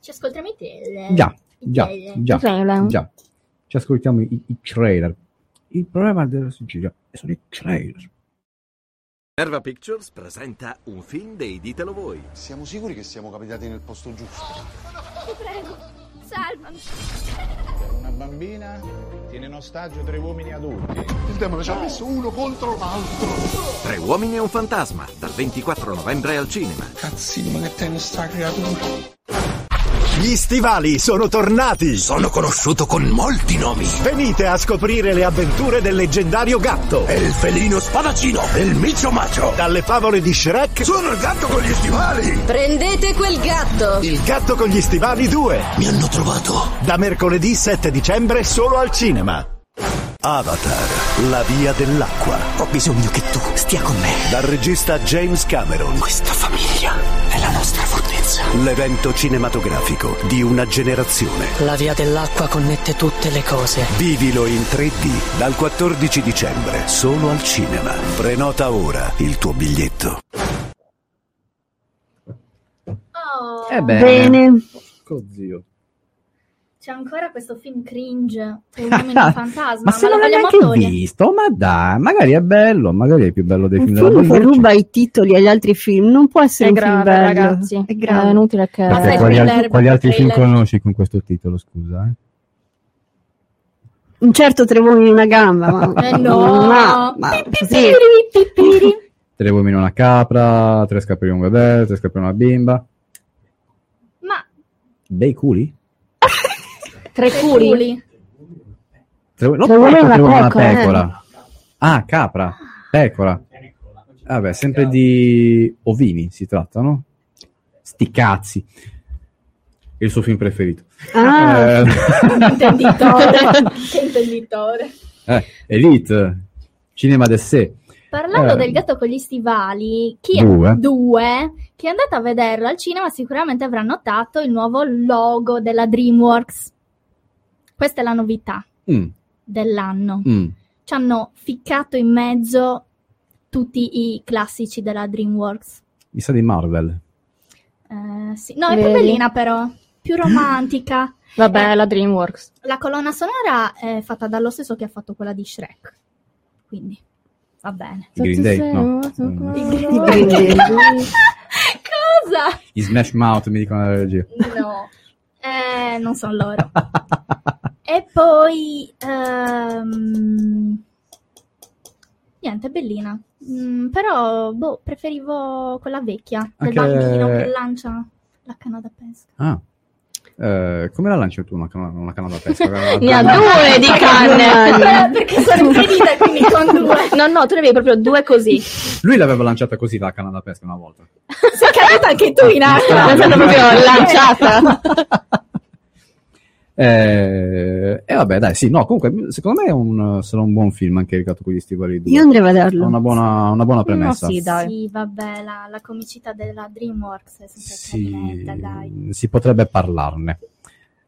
[SPEAKER 15] Ci ascoltiamo i tele.
[SPEAKER 13] già, già,
[SPEAKER 15] trailer.
[SPEAKER 13] già,
[SPEAKER 12] I trailer.
[SPEAKER 13] già. Ci ascoltiamo i, i trailer. Il problema della Sicilia sono i trailer.
[SPEAKER 1] Erva Pictures presenta un film dei Ditelo Voi.
[SPEAKER 16] Siamo sicuri che siamo capitati nel posto giusto?
[SPEAKER 15] Ti prego, salvami.
[SPEAKER 17] Una bambina tiene in ostaggio tre uomini adulti.
[SPEAKER 16] Il demone ci ha messo uno contro l'altro.
[SPEAKER 1] Tre uomini e un fantasma, dal 24 novembre al cinema.
[SPEAKER 16] Cazzini, ma che tennis sta creatura?
[SPEAKER 18] Gli stivali sono tornati!
[SPEAKER 19] Sono conosciuto con molti nomi.
[SPEAKER 18] Venite a scoprire le avventure del leggendario gatto!
[SPEAKER 19] È il felino spadaccino, il micio macio.
[SPEAKER 18] Dalle favole di Shrek,
[SPEAKER 19] Sono il gatto con gli stivali.
[SPEAKER 20] Prendete quel gatto!
[SPEAKER 18] Il gatto con gli stivali 2.
[SPEAKER 19] Mi hanno trovato.
[SPEAKER 18] Da mercoledì 7 dicembre solo al cinema. Avatar, la via dell'acqua.
[SPEAKER 19] Ho bisogno che tu stia con me.
[SPEAKER 18] Dal regista James Cameron.
[SPEAKER 19] Questa famiglia fortezza.
[SPEAKER 18] L'evento cinematografico di una generazione.
[SPEAKER 20] La via dell'acqua connette tutte le cose.
[SPEAKER 18] Vivilo in 3D dal 14 dicembre solo al cinema. Prenota ora il tuo biglietto.
[SPEAKER 15] Oh,
[SPEAKER 13] Ebbene.
[SPEAKER 14] Bene.
[SPEAKER 13] Cozio.
[SPEAKER 15] C'è ancora questo film cringe. Un fantasma.
[SPEAKER 13] Ma se
[SPEAKER 15] lo
[SPEAKER 13] non l'hai
[SPEAKER 15] vogliamo
[SPEAKER 13] neanche visto, ma dai, magari è bello, magari è più bello dei
[SPEAKER 14] Un
[SPEAKER 13] film della
[SPEAKER 14] ruba i titoli agli altri film non può essere
[SPEAKER 12] È
[SPEAKER 14] un film
[SPEAKER 12] grave,
[SPEAKER 14] bello.
[SPEAKER 12] ragazzi.
[SPEAKER 14] È
[SPEAKER 12] È
[SPEAKER 14] grave.
[SPEAKER 12] inutile che...
[SPEAKER 15] Ma sai,
[SPEAKER 13] quali,
[SPEAKER 15] thriller,
[SPEAKER 13] altri, quali altri film conosci con questo titolo, scusa? Eh?
[SPEAKER 14] Un certo tre uomini in una gamba, ma...
[SPEAKER 15] Eh no.
[SPEAKER 14] ma, ma così.
[SPEAKER 13] Tre uomini e una capra, tre scapri e un bebè, tre scapri e una bimba.
[SPEAKER 15] Ma
[SPEAKER 13] Bei culi?
[SPEAKER 12] Tre
[SPEAKER 15] tre
[SPEAKER 12] culi.
[SPEAKER 15] culi.
[SPEAKER 13] Tre, no,
[SPEAKER 12] Tre una
[SPEAKER 13] e una
[SPEAKER 12] pecora,
[SPEAKER 13] pecora. Ah, capra, pecora. Vabbè, sempre di ovini si tratta, no? Sti cazzi. Il suo film preferito.
[SPEAKER 14] Ah.
[SPEAKER 13] Eh,
[SPEAKER 15] Intenditore. che intenditore.
[SPEAKER 13] eh, Elite, cinema de sé.
[SPEAKER 15] Parlando
[SPEAKER 13] Eh.
[SPEAKER 15] del gatto con gli stivali, chi
[SPEAKER 13] Due.
[SPEAKER 15] è due, chi è andato a vederlo al cinema sicuramente avrà notato il nuovo logo della DreamWorks. Questa è la novità
[SPEAKER 13] Mm,
[SPEAKER 15] dell'anno.
[SPEAKER 13] mm.
[SPEAKER 15] Ci hanno ficcato in mezzo tutti i classici della DreamWorks.
[SPEAKER 13] Mi sa di Marvel.
[SPEAKER 15] Eh, sì. No, è più
[SPEAKER 12] Vedi?
[SPEAKER 15] bellina però, più romantica.
[SPEAKER 12] Vabbè, la DreamWorks.
[SPEAKER 15] La colonna sonora è fatta dallo stesso che ha fatto quella di Shrek. Quindi va bene.
[SPEAKER 13] I Green Day, no. Mm.
[SPEAKER 15] I
[SPEAKER 14] Green Day.
[SPEAKER 15] Cosa?
[SPEAKER 13] I Smash Mouth mi dicono la regia.
[SPEAKER 15] No, eh, non sono loro. e poi ehm, niente, bellina. Mm, però boh, preferivo quella vecchia del
[SPEAKER 13] Anche-
[SPEAKER 15] bambino che lancia la canna da pesca.
[SPEAKER 13] Ah. Eh, come la lanci tu una canna, una canna da pesca?
[SPEAKER 12] Ne ha due di canne.
[SPEAKER 15] Perché sono impedita e quindi con due.
[SPEAKER 12] No, no, tu ne avevi proprio due così.
[SPEAKER 13] Lui l'aveva lanciata così la canna da pesca una volta.
[SPEAKER 15] Sei caduta anche tu in acqua.
[SPEAKER 12] L'è stata proprio lanciata.
[SPEAKER 13] Eh, e vabbè, dai, sì, no, comunque, secondo me è un, sarà un buon film anche il gatto con gli stivali 2.
[SPEAKER 14] Io andrei a vederlo.
[SPEAKER 13] una buona, una buona premessa.
[SPEAKER 12] No, sì, dai.
[SPEAKER 15] Sì, vabbè, la, la comicità della DreamWorks è sempre
[SPEAKER 13] Sì,
[SPEAKER 15] carinetta, dai.
[SPEAKER 13] si potrebbe parlarne.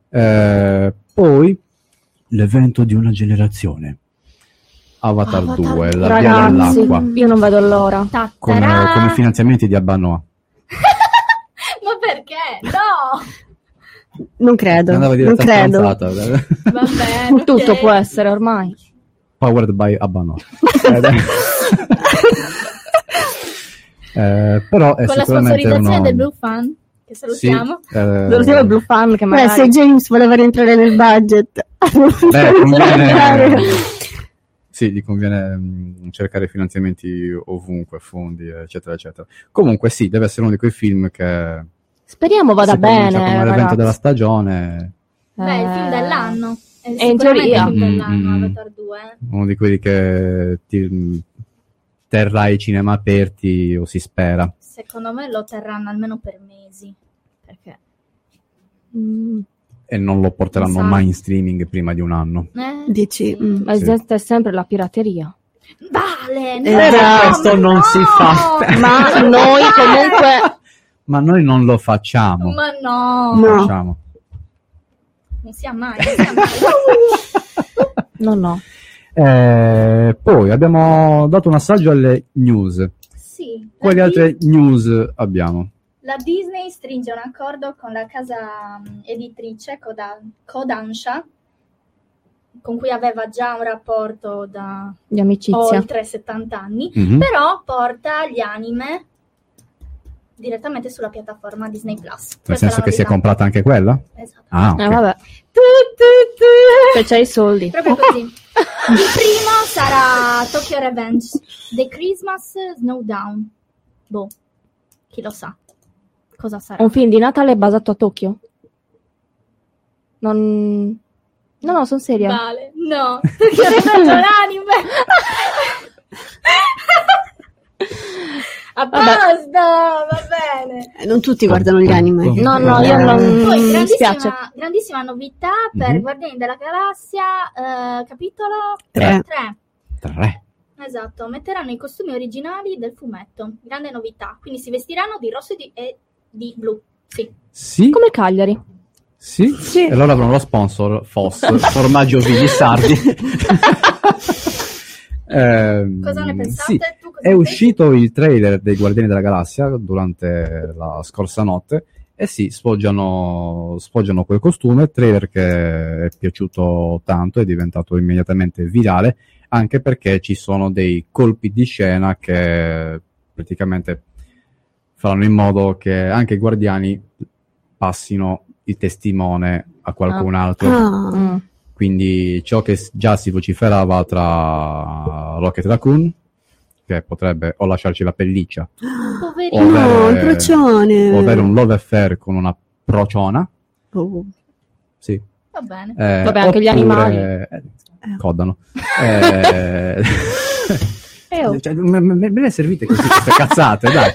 [SPEAKER 13] Eh, poi, l'evento di una generazione. Avatar,
[SPEAKER 15] Avatar
[SPEAKER 13] 2, la via dell'acqua,
[SPEAKER 12] io non vedo l'ora.
[SPEAKER 13] con, i finanziamenti di Abbanoa.
[SPEAKER 15] Ma perché? No!
[SPEAKER 14] Non credo.
[SPEAKER 13] Andava
[SPEAKER 14] Non credo.
[SPEAKER 13] stronzata.
[SPEAKER 15] Va bene.
[SPEAKER 12] Tutto
[SPEAKER 15] ok.
[SPEAKER 12] può essere ormai.
[SPEAKER 13] Powered by Abano. È- Eh, però è
[SPEAKER 15] Con la sponsorizzazione
[SPEAKER 13] uno...
[SPEAKER 15] del Blue Fan, che salutiamo.
[SPEAKER 13] Sì, eh,
[SPEAKER 12] Salutiamo il Blue Fan che
[SPEAKER 14] Beh,
[SPEAKER 12] magari...
[SPEAKER 14] se James voleva rientrare nel budget.
[SPEAKER 13] Beh, conviene... sì, gli conviene mm, cercare finanziamenti ovunque, fondi, eccetera, eccetera. Comunque sì, deve essere uno di quei film che
[SPEAKER 12] Speriamo vada bene,
[SPEAKER 13] come l'evento
[SPEAKER 12] ragazzi.
[SPEAKER 13] della stagione,
[SPEAKER 15] Beh, il film
[SPEAKER 12] Eh,
[SPEAKER 15] dell'anno. È
[SPEAKER 12] in
[SPEAKER 15] sicuramente
[SPEAKER 12] teoria.
[SPEAKER 15] il film dell'anno,
[SPEAKER 13] Mm, mm, mm.
[SPEAKER 15] Avatar 2.
[SPEAKER 13] uno di quelli che ti, mm, terrà i cinema aperti o si spera.
[SPEAKER 15] Secondo me lo terranno almeno per mesi. Perché?
[SPEAKER 13] E non lo porteranno
[SPEAKER 15] Esatto.
[SPEAKER 13] mai in streaming prima di un anno.
[SPEAKER 15] Eh,
[SPEAKER 14] Dici, mm.
[SPEAKER 12] Ma esiste sempre la pirateria.
[SPEAKER 15] Vale, no,
[SPEAKER 14] Però
[SPEAKER 15] no,
[SPEAKER 13] questo non
[SPEAKER 15] no!
[SPEAKER 13] si fa.
[SPEAKER 12] Ma noi comunque...
[SPEAKER 13] Ma noi non lo facciamo.
[SPEAKER 15] Ma no,
[SPEAKER 13] Non
[SPEAKER 14] No.
[SPEAKER 13] facciamo.
[SPEAKER 15] non sia mai. Non sia mai.
[SPEAKER 12] No, no.
[SPEAKER 13] Eh, poi abbiamo dato un assaggio alle news.
[SPEAKER 15] sì,
[SPEAKER 13] Quali
[SPEAKER 15] Di-
[SPEAKER 13] altre news abbiamo?
[SPEAKER 15] la Disney stringe un accordo con la casa mm, editrice Koda- Kodansha, con cui aveva già un rapporto da
[SPEAKER 12] Di amicizia.
[SPEAKER 15] oltre 70 anni,
[SPEAKER 13] Mhm.
[SPEAKER 15] però porta gli anime direttamente sulla piattaforma Disney Plus.
[SPEAKER 13] Nel senso che si è comprata anche quella?
[SPEAKER 15] Esatto.
[SPEAKER 13] Ah, ok.
[SPEAKER 12] Eh, vabbè. Se c'hai i soldi.
[SPEAKER 15] Proprio così. Il primo sarà Tokyo Revenge, The Christmas Snowdown. Boh, chi lo sa cosa sarà.
[SPEAKER 12] Un film di Natale basato a Tokyo? Non... No, no, sono seria.
[SPEAKER 15] Vale, no, Tokyo Revenge è un anime. A posto, va bene.
[SPEAKER 14] Eh, Non tutti guardano gli anime.
[SPEAKER 12] No, no, io non...
[SPEAKER 15] Poi,
[SPEAKER 12] mi spiace.
[SPEAKER 15] grandissima, grandissima novità per
[SPEAKER 13] Mhm.
[SPEAKER 15] Guardiani della Galassia, eh, capitolo
[SPEAKER 14] Tre.
[SPEAKER 15] 3.
[SPEAKER 13] Tre.
[SPEAKER 15] Esatto, metteranno i costumi originali del fumetto. Grande novità. Quindi si vestiranno di rosso e di, e di blu. Sì.
[SPEAKER 13] Sì,
[SPEAKER 12] Come Cagliari.
[SPEAKER 13] sì. E loro avranno lo sponsor FOS, formaggio Vili Sardi. Ehm,
[SPEAKER 15] Cosa ne pensate?
[SPEAKER 13] sì.
[SPEAKER 15] Tu
[SPEAKER 13] È uscito il trailer dei Guardiani della Galassia durante la scorsa notte e sì, sfoggiano, sfoggiano quel costume, trailer che è piaciuto tanto, è diventato immediatamente virale, anche perché ci sono dei colpi di scena che praticamente faranno in modo che anche i Guardiani passino il testimone a qualcun altro.
[SPEAKER 14] Ah.
[SPEAKER 13] Quindi ciò che già si vociferava tra Rocket Raccoon, che potrebbe o lasciarci la pelliccia, o
[SPEAKER 15] Poverino.
[SPEAKER 14] No, il
[SPEAKER 13] avere,
[SPEAKER 14] procione.
[SPEAKER 13] o avere un love affair con una prociona,
[SPEAKER 14] Oh.
[SPEAKER 13] sì.
[SPEAKER 15] Va bene.
[SPEAKER 13] Eh,
[SPEAKER 12] Vabbè, anche gli animali.
[SPEAKER 13] eh, codano. Eh,
[SPEAKER 12] Eh, oh.
[SPEAKER 13] cioè, me, me- me ne servite così queste cazzate, dai.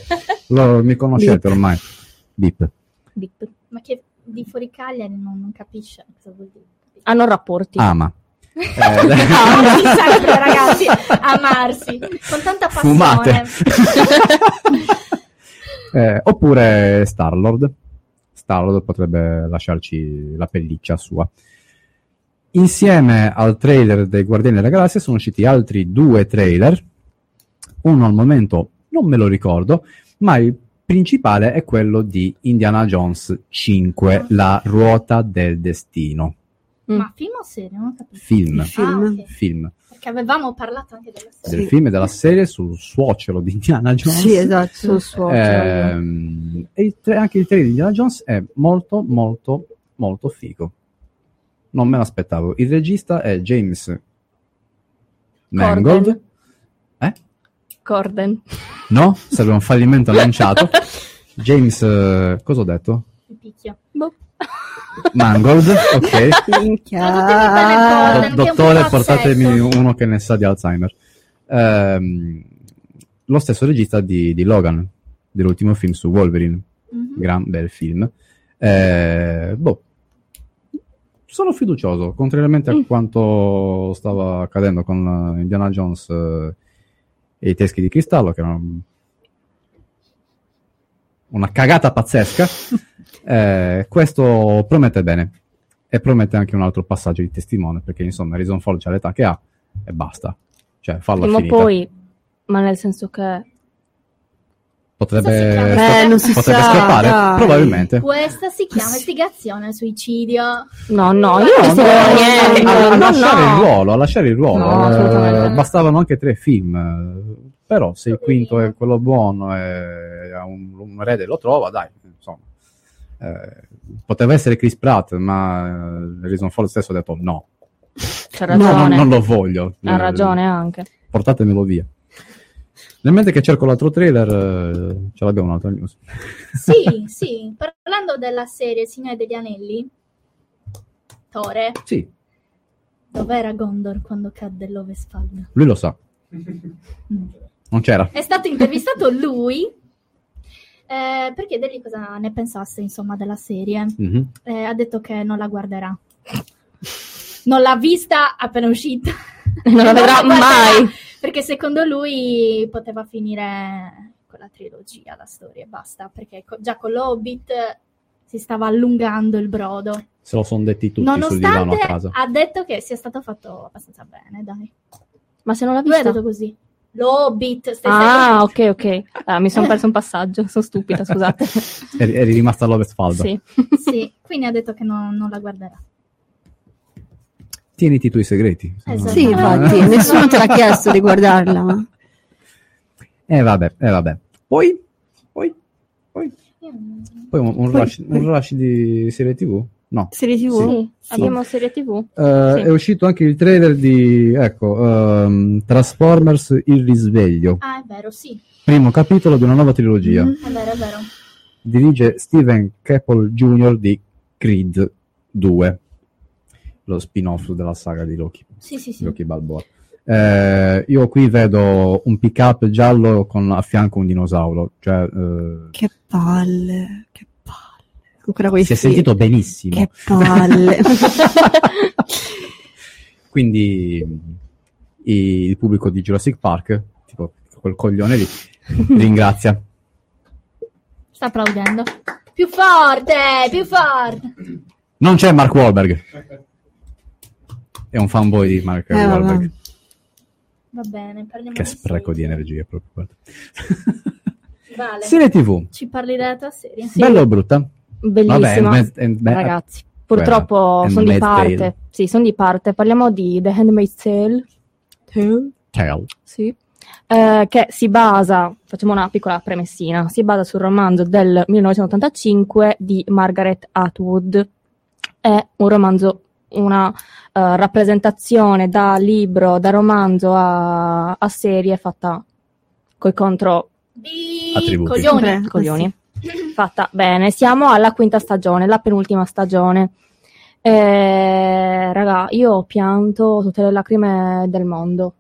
[SPEAKER 13] Lo- mi conoscete ormai. Bip.
[SPEAKER 12] Bip.
[SPEAKER 15] Ma che di fuori Cagliari non, non capisce cosa vuol dire.
[SPEAKER 12] Hanno rapporti.
[SPEAKER 13] Ama. Eh,
[SPEAKER 15] Amarsi sempre, ragazzi. Amarsi. Con tanta passione.
[SPEAKER 13] Fumate. Eh, oppure Starlord. Starlord potrebbe lasciarci la pelliccia sua. Insieme al trailer dei Guardiani della Galassia sono usciti altri due trailer. Uno al momento non me lo ricordo, ma il principale è quello di Indiana Jones 5, La ruota del destino.
[SPEAKER 15] Ma film o serie? Non ho capito.
[SPEAKER 13] Film.
[SPEAKER 14] Film.
[SPEAKER 15] Ah, ok.
[SPEAKER 13] Film.
[SPEAKER 15] Perché avevamo parlato anche della serie.
[SPEAKER 13] Del film e della serie sul suocero di Indiana Jones.
[SPEAKER 14] Sì, esatto.
[SPEAKER 12] Sul suo.
[SPEAKER 13] Ehm, e il anche il trailer di Indiana Jones è molto, molto, molto figo. Non me l'aspettavo. Il regista è James Mangold.
[SPEAKER 12] Corden.
[SPEAKER 13] Eh?
[SPEAKER 12] Corden.
[SPEAKER 13] No? Serve un fallimento annunciato. James, eh, cosa ho detto?
[SPEAKER 15] Il picchio.
[SPEAKER 13] Mangold, ok.
[SPEAKER 14] Minchia.
[SPEAKER 13] Do- dottore,
[SPEAKER 15] po'
[SPEAKER 13] portatemi uno che ne sa di Alzheimer. Ehm, lo stesso regista di, di Logan, dell'ultimo film su Wolverine.
[SPEAKER 15] Mhm.
[SPEAKER 13] Gran bel film. Eh, boh, sono fiducioso, contrariamente a quanto stava accadendo con eh, Indiana Jones eh, e i teschi di cristallo, che erano una cagata pazzesca. Eh, questo promette bene e promette anche un altro passaggio di testimone perché insomma Harrison Ford c'ha l'età che ha e basta cioè farla
[SPEAKER 12] Prima o
[SPEAKER 13] finita
[SPEAKER 12] poi, ma nel senso che
[SPEAKER 13] Potrebbe,
[SPEAKER 14] Eh, non si
[SPEAKER 13] potrebbe
[SPEAKER 14] sa,
[SPEAKER 13] scappare?
[SPEAKER 14] dai.
[SPEAKER 13] Probabilmente.
[SPEAKER 15] Questa si chiama istigazione al suicidio.
[SPEAKER 12] No, no, io non
[SPEAKER 13] No,
[SPEAKER 12] so
[SPEAKER 13] no,
[SPEAKER 12] niente.
[SPEAKER 13] a, a
[SPEAKER 12] No,
[SPEAKER 13] lasciare
[SPEAKER 12] no.
[SPEAKER 13] il ruolo, a lasciare il ruolo.
[SPEAKER 12] No,
[SPEAKER 13] Eh, bastavano anche tre film. Però se il quinto è quello buono e ha un, un erede lo trova, dai, insomma. Eh, poteva essere Chris Pratt, ma eh, Harrison Ford stesso ha detto no.
[SPEAKER 12] C'ha
[SPEAKER 13] No, non, lo voglio.
[SPEAKER 12] Ha
[SPEAKER 13] Eh,
[SPEAKER 12] ragione anche.
[SPEAKER 13] Portatemelo via. Nel mentre che cerco l'altro trailer, eh, ce l'abbiamo un'altra news.
[SPEAKER 15] Sì, sì. Parlando della serie Signore degli Anelli, Tore,
[SPEAKER 13] Sì,
[SPEAKER 15] dov'era Gondor quando cadde l'Ovesfalda?
[SPEAKER 13] lui lo sa. Non c'era.
[SPEAKER 15] È stato intervistato lui eh, per chiedergli cosa ne pensasse, insomma, della serie.
[SPEAKER 13] Mhm.
[SPEAKER 15] Eh, ha detto che non la guarderà. Non l'ha vista appena uscita.
[SPEAKER 12] Non la vedrà mai.
[SPEAKER 15] Perché secondo lui poteva finire con la trilogia, la storia e basta. Perché co- già con l'Hobbit si stava allungando il brodo.
[SPEAKER 13] Se lo sono detti tutti sul divano a
[SPEAKER 15] Nonostante
[SPEAKER 13] casa.
[SPEAKER 15] ha detto che sia stato fatto abbastanza bene, dai.
[SPEAKER 12] Ma se non l'ha
[SPEAKER 15] Lui ha
[SPEAKER 12] vista?
[SPEAKER 15] detto così. L'Hobbit, stai
[SPEAKER 12] Ah, ok, ok. Ah, mi sono perso un passaggio, sono stupida, scusate.
[SPEAKER 13] Eri, eri rimasta all'Ovesfalda.
[SPEAKER 12] Sì.
[SPEAKER 15] Sì, quindi ha detto che non, non la guarderà.
[SPEAKER 13] Tieniti i tuoi segreti.
[SPEAKER 15] Esatto.
[SPEAKER 14] Sì, infatti, nessuno te l'ha chiesto di guardarla.
[SPEAKER 13] Eh vabbè, eh vabbè. Poi, poi, poi, poi un, un
[SPEAKER 14] Poi-
[SPEAKER 13] rush, un rush di serie tv? No.
[SPEAKER 14] Serie TV?
[SPEAKER 12] Sì, abbiamo serie TV.
[SPEAKER 13] Eh,
[SPEAKER 12] Sì.
[SPEAKER 13] È uscito anche il trailer di, ecco, ehm, Transformers Il risveglio.
[SPEAKER 15] Ah, è vero, sì.
[SPEAKER 13] Primo capitolo di una nuova trilogia.
[SPEAKER 15] È vero, è vero.
[SPEAKER 13] Dirige Steven Caple Jr. di Creed 2, lo spin-off della saga di Loki.
[SPEAKER 15] Sì, sì, sì.
[SPEAKER 13] Rocky Balboa. Eh, io qui vedo un pick-up giallo con a fianco un dinosauro. Cioè, eh,
[SPEAKER 14] Che palle, che palle. Ancora quei
[SPEAKER 13] si è sentito benissimo.
[SPEAKER 14] Che palle.
[SPEAKER 13] Quindi i- il pubblico di Jurassic Park, tipo quel coglione lì, ringrazia.
[SPEAKER 15] Sta applaudendo. Più forte, più forte.
[SPEAKER 13] Non c'è Mark Wahlberg. È un fanboy di Mark
[SPEAKER 14] Eh, vabbè.
[SPEAKER 13] Wahlberg.
[SPEAKER 15] Va bene, parliamo
[SPEAKER 13] Che spreco di energia proprio.
[SPEAKER 15] Vale.
[SPEAKER 13] Serie TV.
[SPEAKER 15] Ci parli della tua serie?
[SPEAKER 13] Bella o brutta?
[SPEAKER 12] Bellissima.
[SPEAKER 13] Vabbè, and- and-
[SPEAKER 12] Ragazzi, purtroppo sono di parte. Sì, sono di parte. Parliamo di The Handmaid's Tale. Tale?
[SPEAKER 13] Tale.
[SPEAKER 12] Sì. Eh, che si basa, facciamo una piccola premessina, si basa sul romanzo del 1985 di Margaret Atwood. È un romanzo, una eh, rappresentazione da libro, da romanzo a, a serie fatta coi contro
[SPEAKER 15] Di
[SPEAKER 13] Attributi.
[SPEAKER 15] coglioni.
[SPEAKER 12] Coglioni. Fatta bene, siamo alla quinta stagione, la penultima stagione. Eh, raga, io ho pianto tutte le lacrime del mondo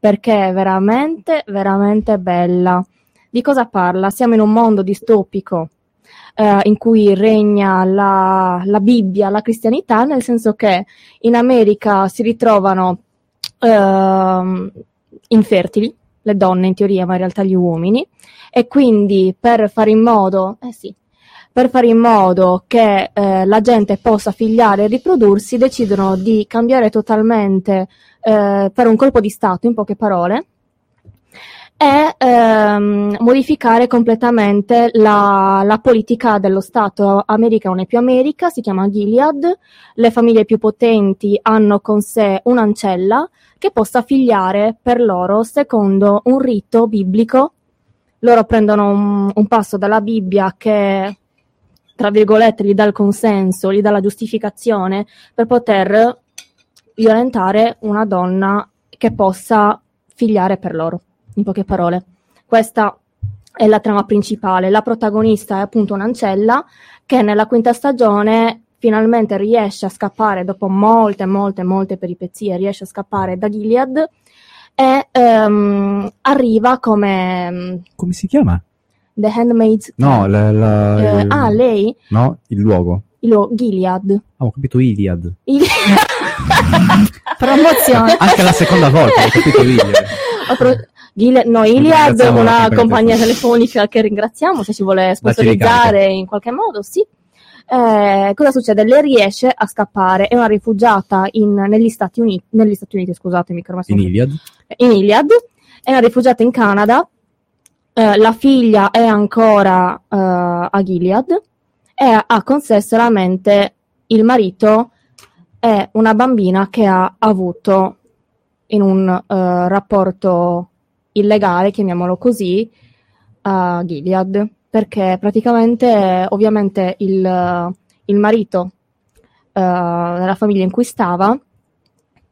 [SPEAKER 12] perché è veramente, veramente bella. Di cosa parla? Siamo in un mondo distopico eh, in cui regna la, la Bibbia, la cristianità, nel senso che in America si ritrovano ehm, infertili, le donne in teoria, ma in realtà gli uomini, e quindi per fare in modo, eh sì, per fare in modo che eh, la gente possa figliare e riprodursi, decidono di cambiare totalmente, eh, fare un colpo di Stato, in poche parole, e ehm, modificare completamente la, la politica dello Stato. America non è più America, si chiama Gilead, le famiglie più potenti hanno con sé un'ancella che possa figliare per loro secondo un rito biblico. Loro prendono un, un passo dalla Bibbia che, tra virgolette, gli dà il consenso, gli dà la giustificazione per poter violentare una donna che possa figliare per loro, in poche parole. Questa è la trama principale. La protagonista è appunto un'ancella che nella quinta stagione finalmente riesce a scappare dopo molte, molte, molte peripezie, riesce a scappare da Gilead e ehm, arriva come
[SPEAKER 13] Come si chiama?
[SPEAKER 12] The Handmaid's
[SPEAKER 13] No, la, la-
[SPEAKER 12] Eh,
[SPEAKER 13] il-
[SPEAKER 12] ah, lei?
[SPEAKER 13] No, il luogo.
[SPEAKER 12] Lo, Gilead.
[SPEAKER 13] Ah, ho capito Iliad.
[SPEAKER 12] Il- Promozione.
[SPEAKER 13] Anche la seconda volta ho capito Iliad.
[SPEAKER 12] Pro- Gile- no, Iliad,
[SPEAKER 13] la
[SPEAKER 12] una
[SPEAKER 13] compagnia
[SPEAKER 12] telefonica che ringraziamo se ci vuole sponsorizzare in qualche modo, sì. Eh, cosa succede? Lei riesce a scappare, è una rifugiata in- negli, Stati Uniti, negli Stati Uniti, scusatemi,
[SPEAKER 13] In Iliad.
[SPEAKER 12] in Iliad, è una rifugiata in Canada eh, la figlia è ancora eh, a Gilead e ha con sé solamente il marito e una bambina che ha avuto in un eh, rapporto illegale, chiamiamolo così, a Gilead, perché praticamente ovviamente il, il marito eh, nella famiglia in cui stava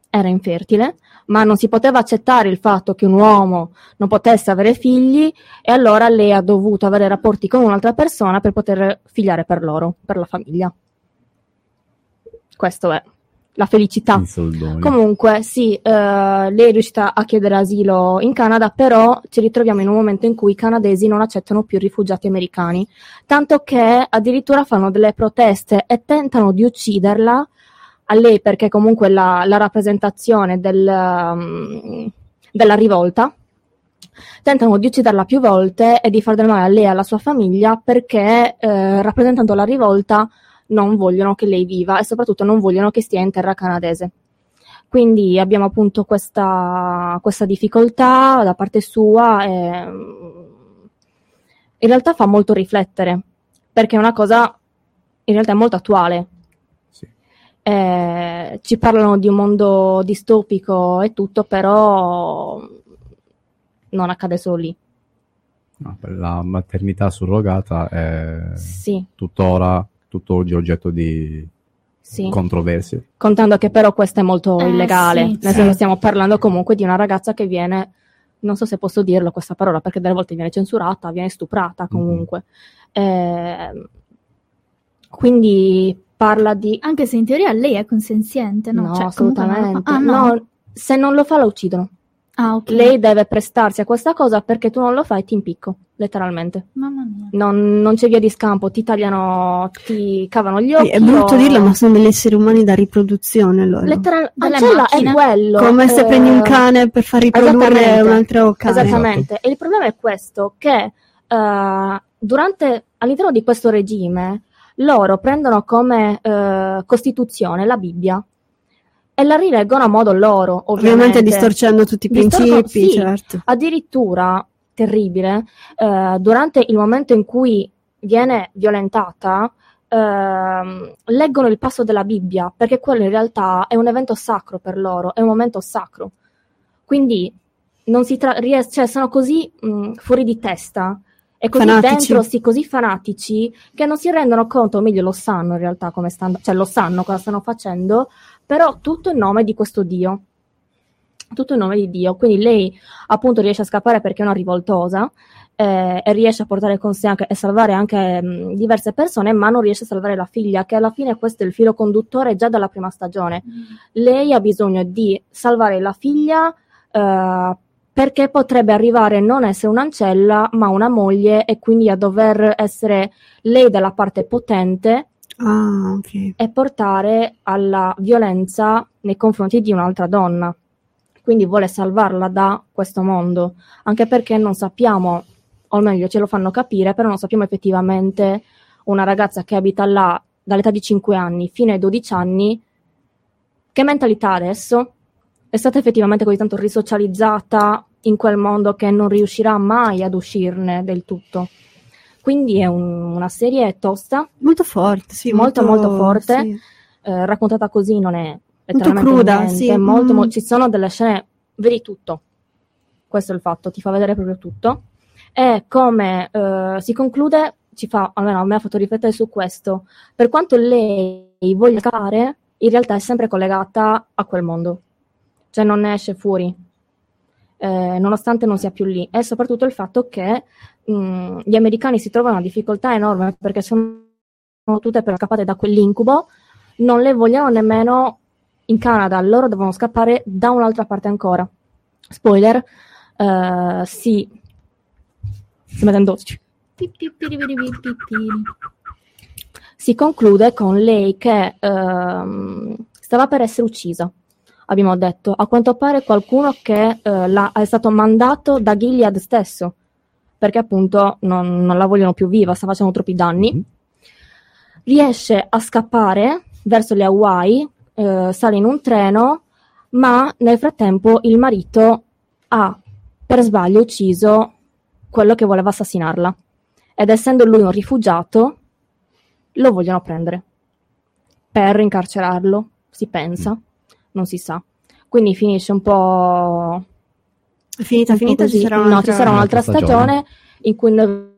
[SPEAKER 12] era infertile, ma non si poteva accettare il fatto che un uomo non potesse avere figli e allora lei ha dovuto avere rapporti con un'altra persona per poter figliare per loro, per la famiglia. Questo è la felicità. Comunque, sì, eh, lei è riuscita a chiedere asilo in Canada, però ci ritroviamo in un momento in cui i canadesi non accettano più rifugiati americani, tanto che addirittura fanno delle proteste e tentano di ucciderla a lei perché comunque la, la rappresentazione del, um, della rivolta. Tentano di ucciderla più volte e di far del male a lei e alla sua famiglia perché, eh, rappresentando la rivolta, non vogliono che lei viva e soprattutto non vogliono che stia in terra canadese. Quindi abbiamo appunto questa, questa difficoltà da parte sua e mm, in realtà fa molto riflettere perché è una cosa in realtà molto attuale. Eh, ci parlano di un mondo distopico e tutto, però non accade solo lì.
[SPEAKER 13] No, la maternità surrogata è
[SPEAKER 12] Sì.
[SPEAKER 13] tuttora tutt'oggi oggetto di
[SPEAKER 12] Sì.
[SPEAKER 13] controversie.
[SPEAKER 12] Contando che però questo è molto
[SPEAKER 15] Eh,
[SPEAKER 12] illegale,
[SPEAKER 15] sì,
[SPEAKER 12] nel
[SPEAKER 15] sì.
[SPEAKER 12] senso stiamo parlando comunque di una ragazza che viene, non so se posso dirlo questa parola, perché delle volte viene censurata, viene stuprata comunque. Eh, quindi parla di...
[SPEAKER 15] Anche se in teoria lei è consenziente, no?
[SPEAKER 12] No,
[SPEAKER 15] Cioè, comunque
[SPEAKER 12] assolutamente.
[SPEAKER 15] Ah, no.
[SPEAKER 12] No, se non lo fa la uccidono.
[SPEAKER 15] Ah, ok.
[SPEAKER 12] Lei deve prestarsi a questa cosa perché tu non lo fai, ti impicco, letteralmente.
[SPEAKER 15] Mamma mia.
[SPEAKER 12] Non, non c'è via di scampo, ti tagliano, ti cavano gli occhi.
[SPEAKER 14] È brutto
[SPEAKER 12] o-
[SPEAKER 14] dirlo, ma sono degli esseri umani da riproduzione loro.
[SPEAKER 12] Letteral- Ancella è quello.
[SPEAKER 14] Come se
[SPEAKER 12] eh,
[SPEAKER 14] prendi un cane per far riprodurre un altro cane.
[SPEAKER 12] Esattamente. E il problema è questo, che eh, durante, all'interno di questo regime, loro prendono come eh, costituzione la Bibbia e la rileggono a modo loro, ovviamente.
[SPEAKER 14] Ovviamente distorcendo tutti i principi,
[SPEAKER 12] sì.
[SPEAKER 14] certo.
[SPEAKER 12] Addirittura, terribile, eh, durante il momento in cui viene violentata, ehm, leggono il passo della Bibbia, perché quello in realtà è un evento sacro per loro, è un momento sacro. Quindi non si tra- ries- cioè, sono così mh, fuori di testa e così
[SPEAKER 14] Fanatici.
[SPEAKER 12] dentro, sì, così fanatici che non si rendono conto, o meglio lo sanno in realtà come stanno, cioè lo sanno cosa stanno facendo, però tutto in nome di questo Dio. Tutto in nome di Dio. Quindi lei appunto riesce a scappare perché è una rivoltosa eh, e riesce a portare con sé anche, e salvare anche mh, diverse persone, ma non riesce a salvare la figlia, che alla fine questo è il filo conduttore già dalla prima stagione. Lei ha bisogno di salvare la figlia eh, perché potrebbe arrivare a non essere un'ancella, ma una moglie e quindi a dover essere lei dalla parte potente
[SPEAKER 14] Ah, ok.
[SPEAKER 12] e portare alla violenza nei confronti di un'altra donna. Quindi vuole salvarla da questo mondo, anche perché non sappiamo, o meglio ce lo fanno capire, però non sappiamo effettivamente una ragazza che abita là dall'età di 5 anni fino ai 12 anni, che mentalità adesso? È stata effettivamente così tanto risocializzata in quel mondo che non riuscirà mai ad uscirne del tutto. Quindi è un- una serie tosta,
[SPEAKER 14] Molto forte, sì.
[SPEAKER 12] molto molto forte,
[SPEAKER 14] sì.
[SPEAKER 12] eh, raccontata così non è letteralmente
[SPEAKER 14] cruda,
[SPEAKER 12] niente,
[SPEAKER 14] sì.
[SPEAKER 12] molto,
[SPEAKER 14] Mm.
[SPEAKER 12] mo- ci sono delle scene, vedi tutto, questo è il fatto, ti fa vedere proprio tutto, e come eh, si conclude, ci fa, almeno a me ha fatto riflettere su questo, per quanto lei voglia scappare, in realtà è sempre collegata a quel mondo, cioè non ne esce fuori, eh, nonostante non sia più lì, e soprattutto il fatto che mh, gli americani si trovano una difficoltà enorme perché sono tutte per scappate da quell'incubo, non le vogliono nemmeno in Canada, loro devono scappare da un'altra parte ancora. Spoiler, eh, si... sto mettendo... Si conclude con lei che ehm, stava per essere uccisa, abbiamo detto. A quanto pare qualcuno che l'ha- è stato mandato da Gilead stesso, perché appunto non, non la vogliono più viva, sta facendo troppi danni. Riesce a scappare verso le Hawaii, eh, sale in un treno, ma nel frattempo il marito ha per sbaglio ucciso quello che voleva assassinarla. Ed essendo lui un rifugiato, lo vogliono prendere per incarcerarlo, si pensa, non si sa. Quindi finisce un po'.
[SPEAKER 14] Finita, finita, ci sarà
[SPEAKER 12] No, ci sarà un'altra
[SPEAKER 13] un'altra stagione.
[SPEAKER 12] stagione in cui noi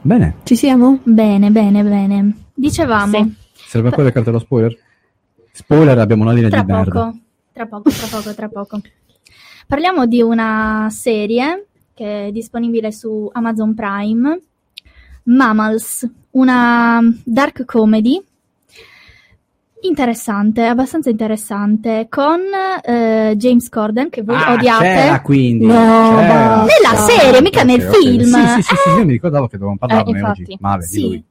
[SPEAKER 13] Bene,
[SPEAKER 14] Ci siamo?
[SPEAKER 15] Bene, bene, bene. Dicevamo,
[SPEAKER 13] serve ancora le carte dello spoiler? Spoiler, abbiamo una linea
[SPEAKER 15] tra
[SPEAKER 13] di merda.
[SPEAKER 15] poco, tra poco, tra poco, tra poco. Parliamo di una serie che è disponibile su Amazon Prime, Mammals, una dark comedy interessante, abbastanza interessante, con eh, James Corden, che voi
[SPEAKER 13] Ah,
[SPEAKER 15] odiate.
[SPEAKER 13] c'era quindi.
[SPEAKER 12] No,
[SPEAKER 13] c'era.
[SPEAKER 15] Nella serie, mica
[SPEAKER 13] Ok,
[SPEAKER 15] nel
[SPEAKER 13] ok.
[SPEAKER 15] film.
[SPEAKER 13] Sì, sì, sì, sì, io mi ricordavo che dovevamo parlarne
[SPEAKER 12] Eh,
[SPEAKER 13] oggi. Male
[SPEAKER 15] Sì.
[SPEAKER 13] di lui.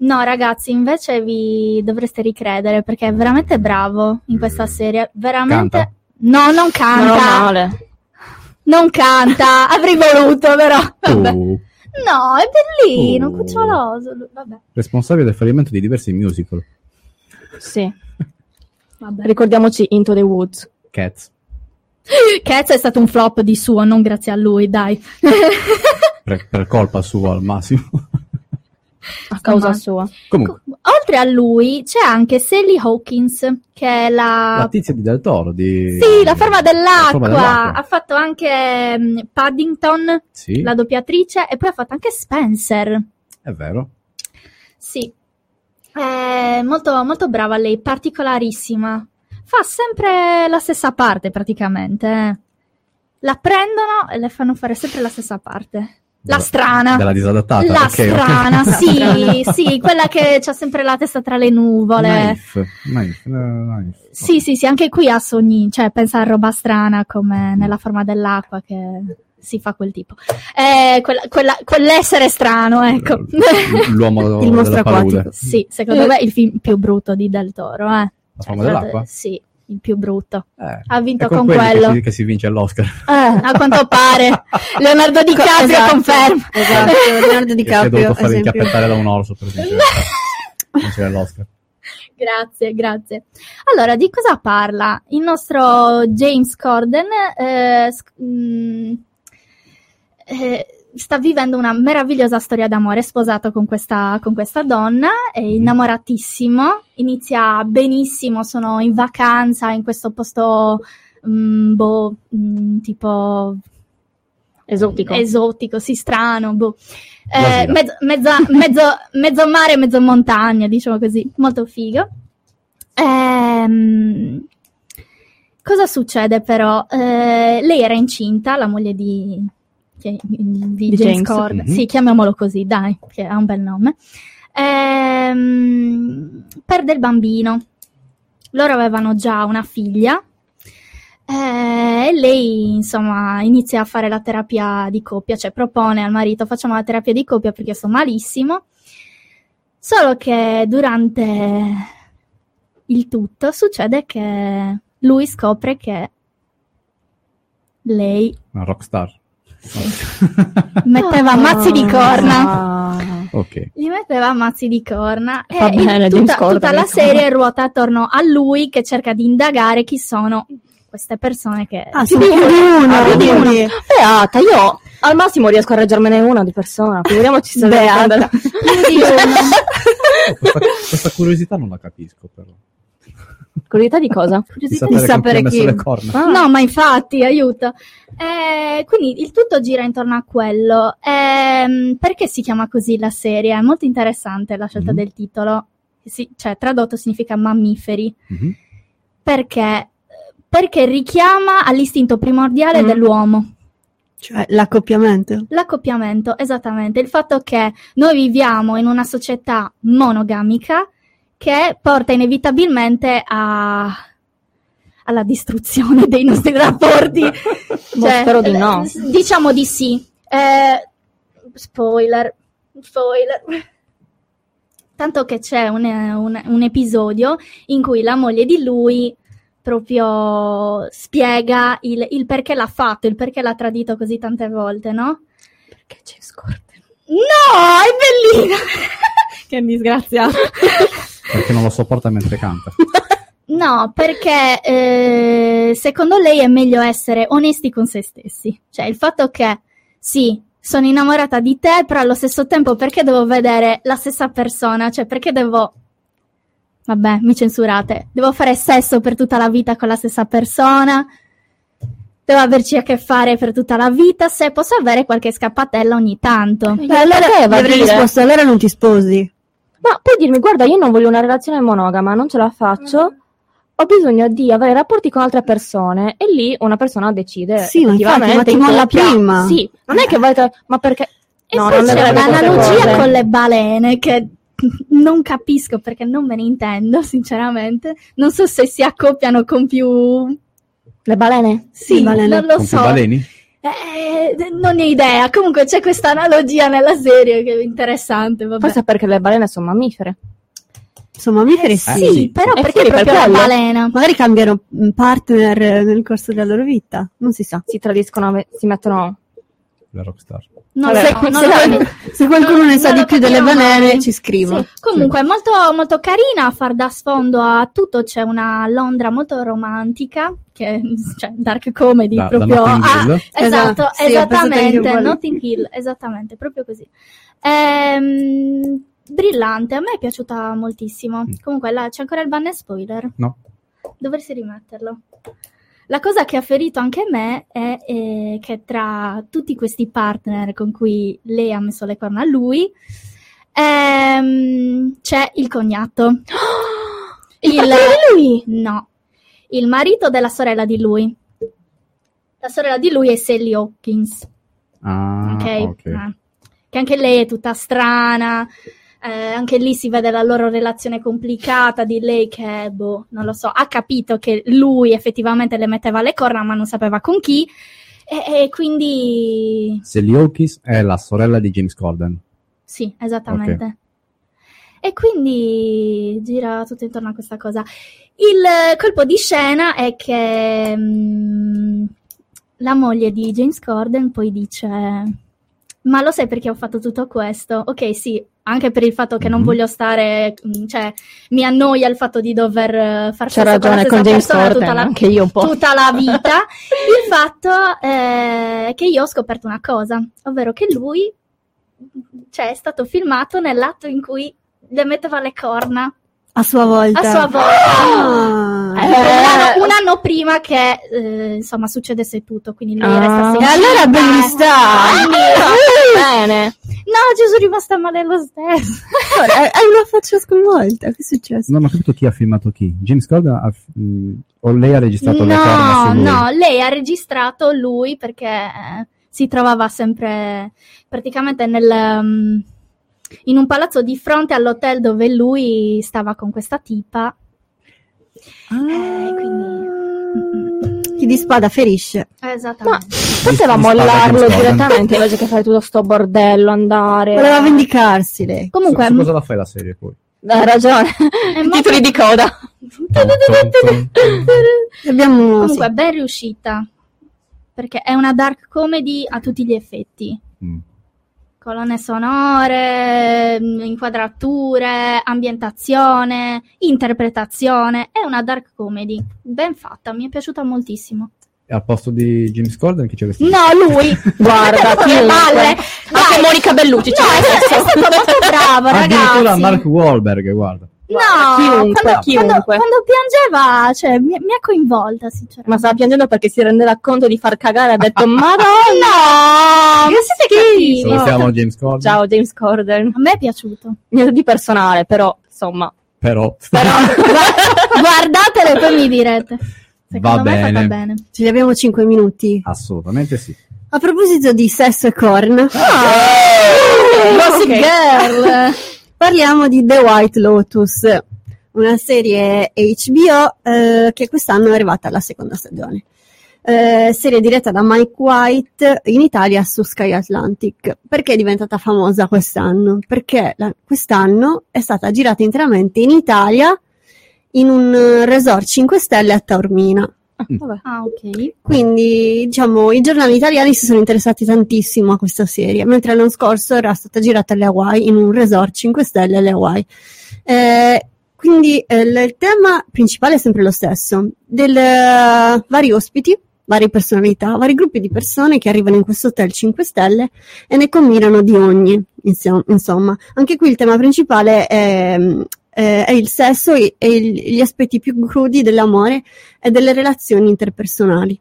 [SPEAKER 15] No, ragazzi, invece vi dovreste ricredere perché è veramente bravo in questa serie. Veramente.
[SPEAKER 13] Canta?
[SPEAKER 15] No, non canta.
[SPEAKER 12] Male.
[SPEAKER 15] Non canta. Avrei voluto, però. Vabbè.
[SPEAKER 13] Oh,
[SPEAKER 15] No, è bellino,
[SPEAKER 13] Oh.
[SPEAKER 15] cuccioloso. Vabbè.
[SPEAKER 13] responsabile del fallimento di diversi musical.
[SPEAKER 12] Sì.
[SPEAKER 15] Vabbè.
[SPEAKER 12] Ricordiamoci Into the Woods.
[SPEAKER 13] Cats.
[SPEAKER 15] Cats è stato un flop di suo, non grazie a lui, dai.
[SPEAKER 13] Per, per colpa sua al massimo.
[SPEAKER 12] A causa sua.
[SPEAKER 13] Comunque,
[SPEAKER 15] Oltre a lui c'è anche Sally Hawkins, che è la...
[SPEAKER 13] la tizia di Del Toro. Di...
[SPEAKER 15] Sì, la forma dell'acqua.
[SPEAKER 13] forma dell'acqua.
[SPEAKER 15] Ha fatto anche mm, Paddington,
[SPEAKER 13] Sì,
[SPEAKER 15] la doppiatrice, e poi ha fatto anche Spencer.
[SPEAKER 13] è vero.
[SPEAKER 15] Sì, è molto, molto brava lei, particolarissima. Fa sempre la stessa parte praticamente. eh. La prendono e le fanno fare sempre la stessa parte. La strana.
[SPEAKER 13] Della disadattata.
[SPEAKER 15] La
[SPEAKER 13] ok, ok.
[SPEAKER 15] strana, sì, sì, quella che ha sempre la testa tra le nuvole.
[SPEAKER 13] Naif, naif, eh, naif.
[SPEAKER 15] Sì, sì, sì, anche qui ha sogni, cioè pensa a roba strana come nella forma dell'acqua che si fa quel tipo. Eh, quella- quella- quell'essere strano, ecco.
[SPEAKER 13] L'uomo
[SPEAKER 14] Il mostro acquatico.
[SPEAKER 15] sì, secondo me è il film più brutto di Del Toro, eh.
[SPEAKER 13] La forma dell'acqua?
[SPEAKER 15] Sì, il più brutto.
[SPEAKER 13] Eh,
[SPEAKER 15] Ha vinto
[SPEAKER 13] con,
[SPEAKER 15] con quello.
[SPEAKER 13] Che si, che si vince l'Oscar.
[SPEAKER 15] Eh, a quanto pare. Leonardo DiCaprio
[SPEAKER 14] Esatto,
[SPEAKER 15] conferma.
[SPEAKER 14] Esatto, Leonardo
[SPEAKER 13] Che si è
[SPEAKER 14] DiCaprio,
[SPEAKER 13] dovuto fare
[SPEAKER 14] esempio.
[SPEAKER 13] inchiappettare da un orso per vincere vincere l'Oscar.
[SPEAKER 15] Grazie, grazie. Allora, di cosa parla? Il nostro James Corden eh, sc- mm, eh, sta vivendo una meravigliosa storia d'amore, è sposato con questa, con questa donna, è innamoratissimo, inizia benissimo, sono in vacanza in questo posto mm, boh, mm, tipo
[SPEAKER 12] Esotico.
[SPEAKER 15] esotico, sì, strano, boh. Eh, mezzo, mezza- mezzo, mezzo mare, mezzo montagna, diciamo così, molto figo. Ehm, cosa succede però? Eh, lei era incinta, la moglie di, che- di
[SPEAKER 12] Di
[SPEAKER 15] James,
[SPEAKER 12] James.
[SPEAKER 15] Corden,
[SPEAKER 13] Mhm.
[SPEAKER 15] sì, chiamiamolo così, dai, che ha un bel nome. Ehm, perde il bambino. Loro avevano già una figlia. Eh, E lei, insomma, inizia a fare la terapia di coppia, cioè propone al marito facciamo la terapia di coppia perché sto malissimo. Solo che durante il tutto succede che lui scopre che lei
[SPEAKER 13] Una rockstar.
[SPEAKER 15] Metteva mazzi di corna.
[SPEAKER 12] Ah.
[SPEAKER 13] Ok.
[SPEAKER 15] Gli metteva mazzi di corna e
[SPEAKER 12] bene,
[SPEAKER 15] tutta, tutta la serie ruota attorno a lui che cerca di indagare chi sono queste persone che
[SPEAKER 14] Ah,
[SPEAKER 12] Più di uno,
[SPEAKER 14] uno,
[SPEAKER 12] più di uno.
[SPEAKER 14] quindi-
[SPEAKER 12] Beata, io al massimo riesco a reggermene una di persona, figuriamoci se
[SPEAKER 14] Beata.
[SPEAKER 12] Beata.
[SPEAKER 15] più di uno.
[SPEAKER 13] Questa, questa curiosità non la capisco però.
[SPEAKER 12] Curiosità di cosa?
[SPEAKER 13] Di
[SPEAKER 14] sapere
[SPEAKER 13] sapere con chi
[SPEAKER 14] chi.
[SPEAKER 13] messo le corna.
[SPEAKER 12] Ah.
[SPEAKER 15] No, ma infatti, aiuto. Eh, quindi il tutto gira intorno a quello. Ehm, perché si chiama così la serie? È molto interessante la scelta
[SPEAKER 13] Mhm.
[SPEAKER 15] del titolo. Sì, cioè, tradotto significa mammiferi.
[SPEAKER 13] Mhm.
[SPEAKER 15] Perché? Perché richiama all'istinto primordiale
[SPEAKER 12] Mm.
[SPEAKER 15] dell'uomo.
[SPEAKER 14] Cioè, l'accoppiamento.
[SPEAKER 15] L'accoppiamento, esattamente. Il fatto che noi viviamo in una società monogamica che porta inevitabilmente a- alla distruzione dei nostri rapporti.
[SPEAKER 12] Boh, spero di no.
[SPEAKER 15] eh, Diciamo di sì. Eh, spoiler. Spoiler. Tanto che c'è un, un- un episodio in cui la moglie di lui proprio spiega il, il perché l'ha fatto, il perché l'ha tradito così tante volte, no?
[SPEAKER 12] Perché c'è scorte.
[SPEAKER 15] No, è bellina! che disgraziato.
[SPEAKER 13] Perché non lo sopporta mentre canta.
[SPEAKER 15] No, perché eh, secondo lei è meglio essere onesti con se stessi. Cioè, il fatto che sì, sono innamorata di te, però allo stesso tempo perché devo vedere la stessa persona? Cioè, perché devo. Vabbè, mi censurate. Devo fare sesso per tutta la vita con la stessa persona. Devo averci a che fare per tutta la vita. Se posso avere qualche scappatella ogni tanto.
[SPEAKER 12] Beh, allora
[SPEAKER 14] Gli
[SPEAKER 12] va a
[SPEAKER 14] avrei
[SPEAKER 12] dire-
[SPEAKER 14] risposto, allora non ti sposi.
[SPEAKER 12] Ma puoi dirmi, guarda, io non voglio una relazione monogama, non ce la faccio. Ho bisogno di avere rapporti con altre persone e lì una persona decide
[SPEAKER 14] Sì, ma infatti,
[SPEAKER 12] effettivamente
[SPEAKER 14] ma ti
[SPEAKER 12] in
[SPEAKER 14] molla prima.
[SPEAKER 12] Sì, non è che vai tra- ma perché
[SPEAKER 15] E
[SPEAKER 12] No,
[SPEAKER 15] poi
[SPEAKER 12] non
[SPEAKER 15] c'è
[SPEAKER 12] cose.
[SPEAKER 15] con le balene che non capisco perché non me ne intendo, sinceramente. Non so se si accoppiano con più.
[SPEAKER 12] le balene?
[SPEAKER 15] Sì,
[SPEAKER 14] Le balene.
[SPEAKER 15] non lo
[SPEAKER 13] Con più
[SPEAKER 15] so.
[SPEAKER 13] baleni?
[SPEAKER 15] Eh, non ne ho idea. Comunque c'è questa analogia nella serie che è interessante. Vabbè.
[SPEAKER 12] Forse è perché le balene sono mammifere.
[SPEAKER 14] Sono mammiferi,
[SPEAKER 15] Eh,
[SPEAKER 14] sì.
[SPEAKER 15] sì, però
[SPEAKER 12] E
[SPEAKER 15] perché
[SPEAKER 12] quindi per
[SPEAKER 15] proprio la balena?
[SPEAKER 14] Magari cambiano partner eh, nel corso della loro vita, non si sa.
[SPEAKER 12] Si tradiscono, si mettono
[SPEAKER 13] La rockstar.
[SPEAKER 15] Non
[SPEAKER 12] Vabbè,
[SPEAKER 15] so, non
[SPEAKER 12] se-
[SPEAKER 15] lo-
[SPEAKER 14] Se qualcuno ne sa
[SPEAKER 15] non
[SPEAKER 14] di più delle
[SPEAKER 15] mai.
[SPEAKER 14] ci scriva.
[SPEAKER 15] Sì, Comunque, è molto, molto carina a far da sfondo a tutto. C'è una Londra molto romantica, che cioè dark comedy
[SPEAKER 13] Da- da
[SPEAKER 15] proprio.
[SPEAKER 13] Notting
[SPEAKER 15] Ah,
[SPEAKER 13] Hill.
[SPEAKER 15] esatto,
[SPEAKER 14] Esatto, sì,
[SPEAKER 15] esattamente. Notting Hill, esattamente, proprio così. Ehm, brillante, a me è piaciuta moltissimo. Comunque, là, c'è ancora il banner spoiler.
[SPEAKER 13] No.
[SPEAKER 15] Dovresti rimetterlo. La cosa che ha ferito anche me è eh, che tra tutti questi partner con cui lei ha messo le corna a lui, ehm, c'è il cognato.
[SPEAKER 12] Il fratello di lui?
[SPEAKER 15] No, il marito della sorella di lui. La sorella di lui è Sally Hawkins,
[SPEAKER 13] Ah,
[SPEAKER 15] ok?
[SPEAKER 13] ok.
[SPEAKER 15] Eh, Che anche lei è tutta strana. Eh, anche lì si vede la loro relazione complicata di lei che, boh, non lo so, ha capito che lui effettivamente le metteva le corna ma non sapeva con chi E, e quindi
[SPEAKER 13] Hawkins è la sorella di James Corden.
[SPEAKER 15] Sì, esattamente. E quindi gira tutto intorno a questa cosa. Il colpo di scena è che mm, la moglie di James Corden poi dice: Ma lo sai perché ho fatto tutto questo? Ok, sì, anche per il fatto che non
[SPEAKER 12] Mhm.
[SPEAKER 15] voglio stare, mm, cioè mi annoia il fatto di dover eh, far sesso
[SPEAKER 12] ragione
[SPEAKER 15] la
[SPEAKER 12] con
[SPEAKER 15] stessa
[SPEAKER 12] James
[SPEAKER 15] persona
[SPEAKER 12] Corden,
[SPEAKER 15] tutta la,
[SPEAKER 12] anche io un po'.
[SPEAKER 15] tutta la vita. il fatto è che io ho scoperto una cosa, ovvero che lui cioè, è stato filmato nell'atto in cui le metteva le corna
[SPEAKER 14] A sua volta.
[SPEAKER 15] a sua volta.
[SPEAKER 14] Ah.
[SPEAKER 15] Eh, un, anno, anno prima che eh, insomma succedesse tutto, quindi lui
[SPEAKER 14] Ah.
[SPEAKER 15] restasse
[SPEAKER 14] E allora ben sta.
[SPEAKER 15] Bene. No, ci sono rimasta male lo stesso.
[SPEAKER 14] Hai una faccia sconvolta, che è successo?
[SPEAKER 13] Non ho capito chi ha filmato chi. James Corden ha, mh, o lei ha registrato
[SPEAKER 15] No, no, lei ha registrato lui perché eh, si trovava sempre praticamente nel, mm, in un palazzo di fronte all'hotel dove lui stava con questa tipa. Eh, quindi...
[SPEAKER 14] Chi di spada ferisce.
[SPEAKER 15] Esattamente.
[SPEAKER 12] Poteva
[SPEAKER 13] Di- di spada
[SPEAKER 12] mollarlo direttamente invece che fare tutto sto bordello, andare.
[SPEAKER 14] Voleva vendicarsi lei.
[SPEAKER 15] Comunque,
[SPEAKER 13] Su cosa la fai la serie poi?
[SPEAKER 12] Hai ragione.
[SPEAKER 15] molto-
[SPEAKER 12] Titoli di coda.
[SPEAKER 14] Abbiamo
[SPEAKER 15] Comunque,
[SPEAKER 14] sì.
[SPEAKER 15] ben riuscita. Perché è una dark comedy a tutti gli effetti.
[SPEAKER 13] Mm.
[SPEAKER 15] Colonne sonore, mh, inquadrature, ambientazione, interpretazione. È una dark comedy. Ben fatta, mi è piaciuta moltissimo.
[SPEAKER 13] E al posto di James Corden chi c'è questo?
[SPEAKER 15] No, lui!
[SPEAKER 12] Guarda, chiunque.
[SPEAKER 15] palle!
[SPEAKER 12] Anche. Monica Bellucci.
[SPEAKER 15] No, è, è stato molto bravo,
[SPEAKER 13] Addirittura
[SPEAKER 15] ragazzi.
[SPEAKER 13] Mark Wahlberg, guarda.
[SPEAKER 15] No,
[SPEAKER 12] chiunque,
[SPEAKER 15] quando,
[SPEAKER 12] chiunque.
[SPEAKER 15] Quando, quando piangeva, cioè, mi, mi ha coinvolta, sinceramente.
[SPEAKER 12] Ma stava piangendo perché si rendeva conto di far cagare e ha detto Madonna!
[SPEAKER 15] No! Che siete cattivi!
[SPEAKER 13] Salutiamo James Corden.
[SPEAKER 12] Ciao James Corden.
[SPEAKER 15] A me è piaciuto.
[SPEAKER 12] Niente di personale, però, insomma.
[SPEAKER 13] Però
[SPEAKER 15] Guardatelo e poi mi direte. Secondo
[SPEAKER 13] Va
[SPEAKER 15] me è fatta
[SPEAKER 13] bene.
[SPEAKER 15] bene.
[SPEAKER 14] Ce ne abbiamo 5 minuti.
[SPEAKER 13] assolutamente sì.
[SPEAKER 14] A proposito di sesso e corna,
[SPEAKER 15] Gossip
[SPEAKER 12] ok.
[SPEAKER 15] Girl!
[SPEAKER 14] Parliamo di The White Lotus, una serie HBO eh, che quest'anno è arrivata alla seconda stagione. Eh, serie diretta da Mike White in Italia su Sky Atlantic. Perché è diventata famosa quest'anno? Perché la- quest'anno è stata girata interamente in Italia in un eh, resort 5 stelle a Taormina.
[SPEAKER 12] Vabbè.
[SPEAKER 15] Ah, ok.
[SPEAKER 14] Quindi, diciamo, i giornali italiani si sono interessati tantissimo a questa serie, mentre l'anno scorso era stata girata alle Hawaii, in un resort 5 stelle alle Hawaii. Eh, quindi eh, il tema principale è sempre lo stesso, del eh, vari ospiti, varie personalità, vari gruppi di persone che arrivano in questo hotel 5 stelle e ne combinano di ogni, insomma. Anche qui il tema principale è, eh, è il sesso e, e gli aspetti più crudi dell'amore e delle relazioni interpersonali.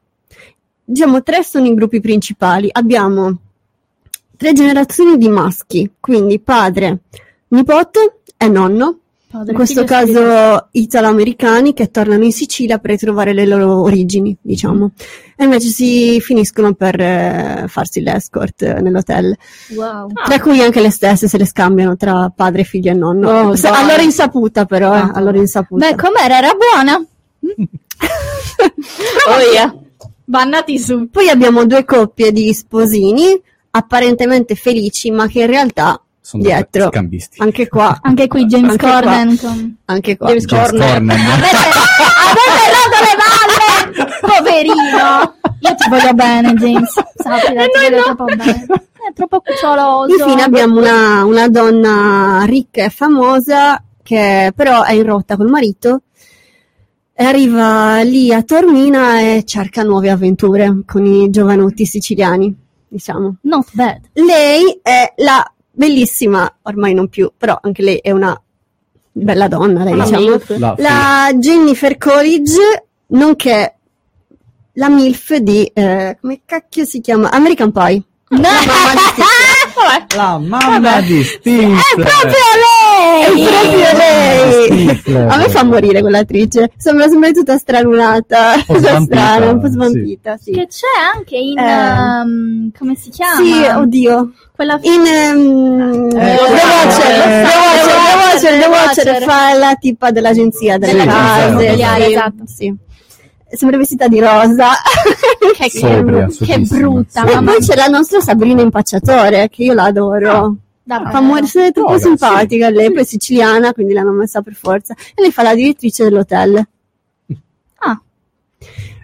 [SPEAKER 14] Diciamo, tre sono i gruppi principali. Abbiamo tre generazioni di maschi, quindi padre, nipote e nonno.
[SPEAKER 15] Padre,
[SPEAKER 14] In questo caso italo-americani che tornano in Sicilia per ritrovare le loro origini, diciamo. E invece si finiscono per eh, farsi l'escort eh, nell'hotel.
[SPEAKER 15] Wow.
[SPEAKER 14] Tra cui anche le stesse se le scambiano tra padre, figlio e nonno.
[SPEAKER 12] Oh,
[SPEAKER 14] Se-
[SPEAKER 12] dai.
[SPEAKER 14] a loro insaputa però, eh,
[SPEAKER 15] Ah.
[SPEAKER 14] a loro insaputa.
[SPEAKER 15] Beh, com'era? Era buona?
[SPEAKER 12] Oh yeah.
[SPEAKER 15] Bannati su.
[SPEAKER 14] Poi abbiamo due coppie di sposini apparentemente felici, ma che in realtà
[SPEAKER 13] Sono
[SPEAKER 14] dietro,
[SPEAKER 13] scambisti.
[SPEAKER 14] anche qua,
[SPEAKER 15] Anche qui James
[SPEAKER 14] Anche
[SPEAKER 15] Corden. con-
[SPEAKER 14] anche qua.
[SPEAKER 12] James
[SPEAKER 13] James
[SPEAKER 12] Corden.
[SPEAKER 13] Corden.
[SPEAKER 15] Avete, avete rotto le palle! Poverino! Io ti voglio bene, James. Sappila, ti voglio troppo bene. È troppo cuccioloso.
[SPEAKER 14] Infine abbiamo una, una donna ricca e famosa che però è in rotta col marito e arriva lì a Tormina e cerca nuove avventure con i giovanotti siciliani, diciamo.
[SPEAKER 15] Not bad.
[SPEAKER 14] Lei è la bellissima, ormai non più, però anche lei è una bella donna, lei diciamo.
[SPEAKER 13] La-
[SPEAKER 14] La Jennifer Coolidge, nonché la MILF di, eh, come cacchio si chiama? American Pie.
[SPEAKER 15] No!
[SPEAKER 13] La mamma di Stifler.
[SPEAKER 14] È proprio lei! È proprio lei! A me fa morire quell'attrice. Sembra sempre tutta stralunata.
[SPEAKER 13] po'
[SPEAKER 14] Tutta
[SPEAKER 13] svampita,
[SPEAKER 14] strana, un po'
[SPEAKER 13] sì.
[SPEAKER 14] svampita, sì.
[SPEAKER 15] Che c'è anche in...
[SPEAKER 14] Eh.
[SPEAKER 15] um, come si chiama?
[SPEAKER 14] Sì, oddio.
[SPEAKER 15] Quella
[SPEAKER 14] In The
[SPEAKER 15] Eh,
[SPEAKER 14] Watcher,
[SPEAKER 15] eh,
[SPEAKER 14] The Watcher, The Watcher, The
[SPEAKER 15] The
[SPEAKER 14] Watcher fa la tipa dell'agenzia delle
[SPEAKER 13] Sì,
[SPEAKER 14] case.
[SPEAKER 13] sì,
[SPEAKER 14] sì,
[SPEAKER 15] esatto.
[SPEAKER 14] sì. sempre vestita di rosa.
[SPEAKER 15] che,
[SPEAKER 13] Sobria,
[SPEAKER 15] che brutta. Mamma
[SPEAKER 14] poi c'è la nostra Sabrina Impacciatore, che io la adoro.
[SPEAKER 15] Davvero?
[SPEAKER 14] Fa morire troppo
[SPEAKER 13] No,
[SPEAKER 14] simpatica lei, poi è siciliana, quindi l'hanno messa per forza. E lei fa la direttrice dell'hotel.
[SPEAKER 15] Ah,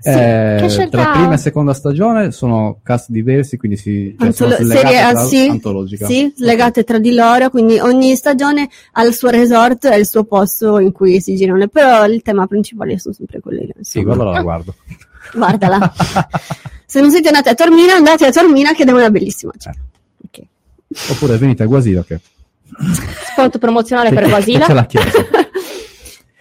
[SPEAKER 13] Eh,
[SPEAKER 15] che scelta-
[SPEAKER 13] tra prima e seconda stagione sono cast diversi, quindi si, cioè, sono
[SPEAKER 14] Antolo-
[SPEAKER 13] legate
[SPEAKER 14] serie
[SPEAKER 13] tra-
[SPEAKER 14] sì,
[SPEAKER 13] antologica.
[SPEAKER 14] sì, legate tra di loro, quindi ogni stagione ha il suo resort e il suo posto in cui si girano, però il tema principale sono sempre quelli.
[SPEAKER 13] Sì, quello la guardo.
[SPEAKER 14] Guardala. Se non siete andati a Tormina, andate a Tormina che è una bellissima città.
[SPEAKER 13] Eh. Oppure venite a Guasilo che
[SPEAKER 12] Spot promozionale
[SPEAKER 13] che-
[SPEAKER 12] per Guasila.
[SPEAKER 13] c'è la chiesa.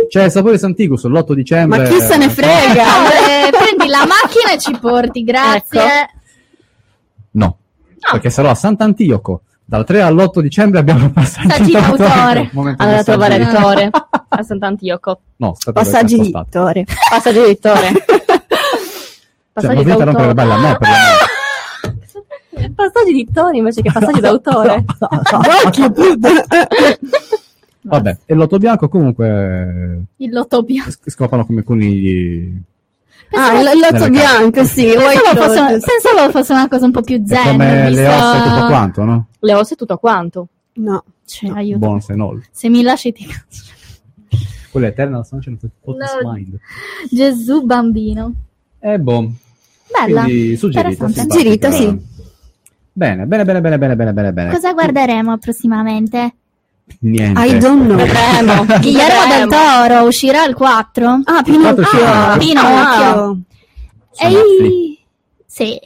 [SPEAKER 13] C'è il sapore Santigus l'8 dicembre.
[SPEAKER 14] Ma chi se ne frega?
[SPEAKER 15] Eh, prendi la macchina e ci porti, grazie.
[SPEAKER 14] Ecco.
[SPEAKER 13] No, perché sarò a Sant'Antioco. Dal 3 all'8 dicembre abbiamo il passaggio
[SPEAKER 12] Passaggi d'autore.
[SPEAKER 13] Momento
[SPEAKER 12] Andare a trovare. Vittore a Sant'Antioco.
[SPEAKER 13] No,
[SPEAKER 14] Passaggi di. Vittore.
[SPEAKER 12] Passaggi di Vittore.
[SPEAKER 13] Cioè, non
[SPEAKER 12] Passaggi
[SPEAKER 13] venite a rompere le balle a me, per l'amore.
[SPEAKER 12] Passaggi di Tony invece che passaggi d'autore.
[SPEAKER 13] Vabbè, e l'otto bianco comunque
[SPEAKER 15] Il lotto bianco.
[SPEAKER 13] scopano come conigli.
[SPEAKER 14] Ah, il lotto bianco, sì.
[SPEAKER 15] Pensavo fosse, pensavo una cosa un po' più
[SPEAKER 13] È
[SPEAKER 15] zen.
[SPEAKER 13] come
[SPEAKER 15] visto-
[SPEAKER 13] le ossa e tutto quanto, no?
[SPEAKER 12] Le ossa e tutto quanto.
[SPEAKER 14] No.
[SPEAKER 15] Cioè, aiuto.
[SPEAKER 13] Buon se no.
[SPEAKER 15] Se mi lasci ti
[SPEAKER 13] Quella Eternal Sunshine of the Spotless
[SPEAKER 15] No.
[SPEAKER 13] Mind.
[SPEAKER 15] Gesù bambino.
[SPEAKER 13] Eh, boh.
[SPEAKER 15] Bella.
[SPEAKER 13] Quindi suggerita.
[SPEAKER 14] Suggerita, sì.
[SPEAKER 13] Bene, bene, bene, bene, bene, bene, bene, bene.
[SPEAKER 15] Cosa guarderemo prossimamente?
[SPEAKER 13] Niente.
[SPEAKER 14] I don't know.
[SPEAKER 12] Vedremo.
[SPEAKER 15] Guillermo del. Toro uscirà il 4?
[SPEAKER 14] Ah, Pinocchio.
[SPEAKER 13] c'è?
[SPEAKER 15] Pinocchio. E
[SPEAKER 13] Netflix.
[SPEAKER 15] sì.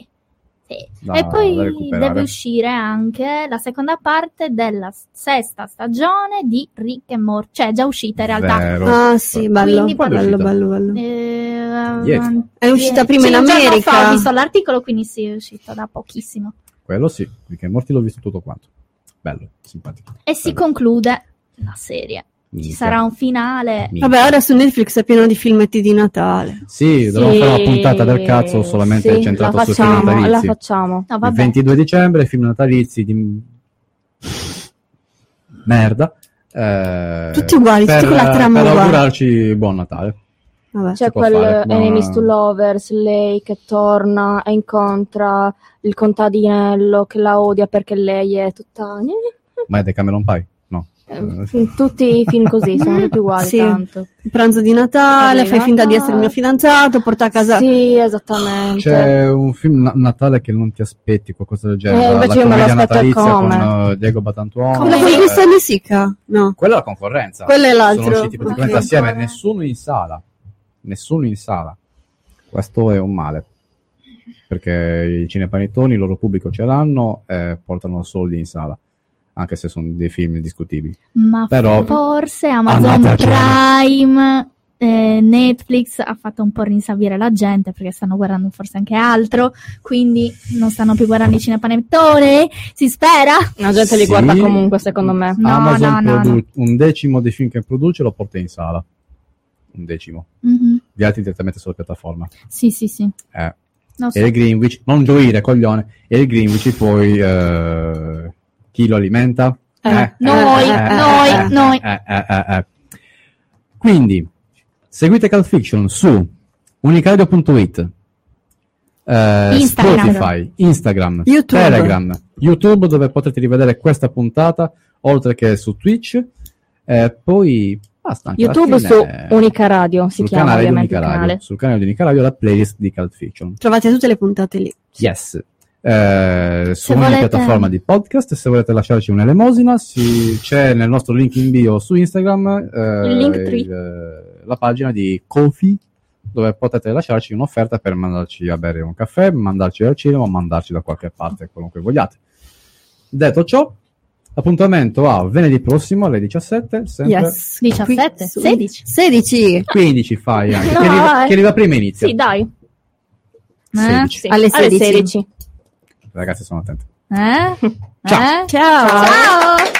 [SPEAKER 15] sì.
[SPEAKER 13] Da-
[SPEAKER 15] e poi deve uscire anche la seconda parte della sesta stagione di Rick e Morty, cioè è già uscita in realtà.
[SPEAKER 13] Vero.
[SPEAKER 14] Ah, sì, bello.
[SPEAKER 15] Quindi
[SPEAKER 14] bello,
[SPEAKER 13] uscita?
[SPEAKER 14] bello, bello.
[SPEAKER 15] Eh,
[SPEAKER 13] Ieri.
[SPEAKER 14] È uscita prima in America.
[SPEAKER 15] fa ho visto l'articolo, quindi sì, è uscito da pochissimo.
[SPEAKER 13] Quello sì, perché Morti l'ho visto tutto quanto. Bello, simpatico.
[SPEAKER 15] E si
[SPEAKER 13] Bello.
[SPEAKER 15] conclude la serie. Ci
[SPEAKER 13] Minchia.
[SPEAKER 15] sarà un finale.
[SPEAKER 13] Minchia.
[SPEAKER 14] Vabbè, ora su Netflix è pieno di filmetti di Natale.
[SPEAKER 13] Sì, dovremmo
[SPEAKER 12] Sì,
[SPEAKER 13] fare una puntata del cazzo solamente
[SPEAKER 12] sì,
[SPEAKER 13] centrato
[SPEAKER 12] la
[SPEAKER 13] sui film natalizi.
[SPEAKER 12] La facciamo.
[SPEAKER 15] No,
[SPEAKER 13] Il
[SPEAKER 15] vabbè.
[SPEAKER 13] 22 dicembre, film natalizi di merda. Eh,
[SPEAKER 14] Tutti uguali, tutti
[SPEAKER 13] per,
[SPEAKER 14] con la trama
[SPEAKER 13] per
[SPEAKER 14] uguale.
[SPEAKER 13] augurarci buon Natale.
[SPEAKER 14] Vabbè.
[SPEAKER 12] C'è
[SPEAKER 13] può
[SPEAKER 12] quel
[SPEAKER 13] fare, buona-
[SPEAKER 12] Enemies to Lovers, lei che torna e incontra il contadinello che la odia perché lei è tutta...
[SPEAKER 13] Ma è The Cameron Pie? No.
[SPEAKER 12] Eh, Tutti i film così sono tutti uguali
[SPEAKER 14] Sì.
[SPEAKER 12] tanto.
[SPEAKER 14] Pranzo di Natale,
[SPEAKER 12] di
[SPEAKER 14] fai finta di essere il mio fidanzato, porta a casa...
[SPEAKER 12] Sì, esattamente.
[SPEAKER 13] C'è un film na- Natale che non ti aspetti, qualcosa del genere.
[SPEAKER 12] Eh,
[SPEAKER 13] la
[SPEAKER 12] invece io me lo aspetto come.
[SPEAKER 13] con eh, Diego Batantuono.
[SPEAKER 14] Quella con
[SPEAKER 13] eh,
[SPEAKER 14] Cristian De Sica? No.
[SPEAKER 13] Quella è la concorrenza.
[SPEAKER 14] Quello è l'altro.
[SPEAKER 13] Sono usciti praticamente
[SPEAKER 14] Ok.
[SPEAKER 13] assieme, nessuno in sala. Nessuno in sala. Questo è un male. Perché i cinepanettoni, il loro pubblico ce l'hanno e portano soldi in sala. Anche se sono dei film discutibili.
[SPEAKER 15] Ma
[SPEAKER 13] Però-
[SPEAKER 15] forse Amazon. Prime, eh, Netflix ha fatto un po' rinsavire la gente perché stanno guardando forse anche altro, quindi non stanno più guardando i cinepanettone. Si spera?
[SPEAKER 12] La gente li
[SPEAKER 13] Sì.
[SPEAKER 12] guarda comunque, secondo me.
[SPEAKER 15] No,
[SPEAKER 13] Amazon
[SPEAKER 15] no, no,
[SPEAKER 13] produ-
[SPEAKER 15] no.
[SPEAKER 13] un decimo dei film che produce lo porta in sala. Un decimo.
[SPEAKER 15] Mhm.
[SPEAKER 13] Gli altri direttamente sulla piattaforma.
[SPEAKER 15] Sì, sì, sì.
[SPEAKER 13] Eh.
[SPEAKER 15] So.
[SPEAKER 13] E il Greenwich, non gioire, coglione. E il Greenwich poi eh, chi lo alimenta?
[SPEAKER 15] Eh, noi, noi, noi.
[SPEAKER 13] eh, eh, eh, eh. Quindi, seguite Cult Fiction su unicaradio.it, eh,
[SPEAKER 15] Instagram.
[SPEAKER 13] Spotify, Instagram,
[SPEAKER 14] YouTube.
[SPEAKER 13] Telegram, YouTube dove potete rivedere questa puntata, oltre che su Twitch. E poi basta.
[SPEAKER 12] YouTube su Unica Radio si
[SPEAKER 13] sul
[SPEAKER 12] chiama
[SPEAKER 13] canale
[SPEAKER 12] ovviamente
[SPEAKER 13] Unica
[SPEAKER 12] il
[SPEAKER 13] Radio,
[SPEAKER 12] canale.
[SPEAKER 13] sul canale di Unica Radio la playlist di Cult Fiction.
[SPEAKER 14] Trovate tutte le puntate lì.
[SPEAKER 13] Yes. Eh, su ogni
[SPEAKER 15] volete-
[SPEAKER 13] piattaforma di podcast, se volete lasciarci un'elemosina, si- c'è nel nostro link in bio su Instagram eh,
[SPEAKER 12] Il
[SPEAKER 13] il- la pagina di Kofi dove potete lasciarci un'offerta per mandarci a bere un caffè, mandarci al cinema o mandarci da qualche parte, quello che vogliate. Detto ciò, appuntamento a venerdì prossimo alle 17, sempre
[SPEAKER 14] Yes.
[SPEAKER 15] 17,
[SPEAKER 14] Qui su-
[SPEAKER 15] 16.
[SPEAKER 14] 16.
[SPEAKER 13] 15 fai anche.
[SPEAKER 12] No,
[SPEAKER 13] chi, arriva,
[SPEAKER 12] dai.
[SPEAKER 13] chi arriva prima inizia.
[SPEAKER 12] Sì, dai.
[SPEAKER 15] Eh?
[SPEAKER 13] 16.
[SPEAKER 12] Sì,
[SPEAKER 14] Alle 16.
[SPEAKER 12] 16.
[SPEAKER 13] Ragazzi, sono attenti.
[SPEAKER 15] Eh?
[SPEAKER 13] Ciao.
[SPEAKER 15] Eh?
[SPEAKER 14] Ciao.
[SPEAKER 15] Ciao.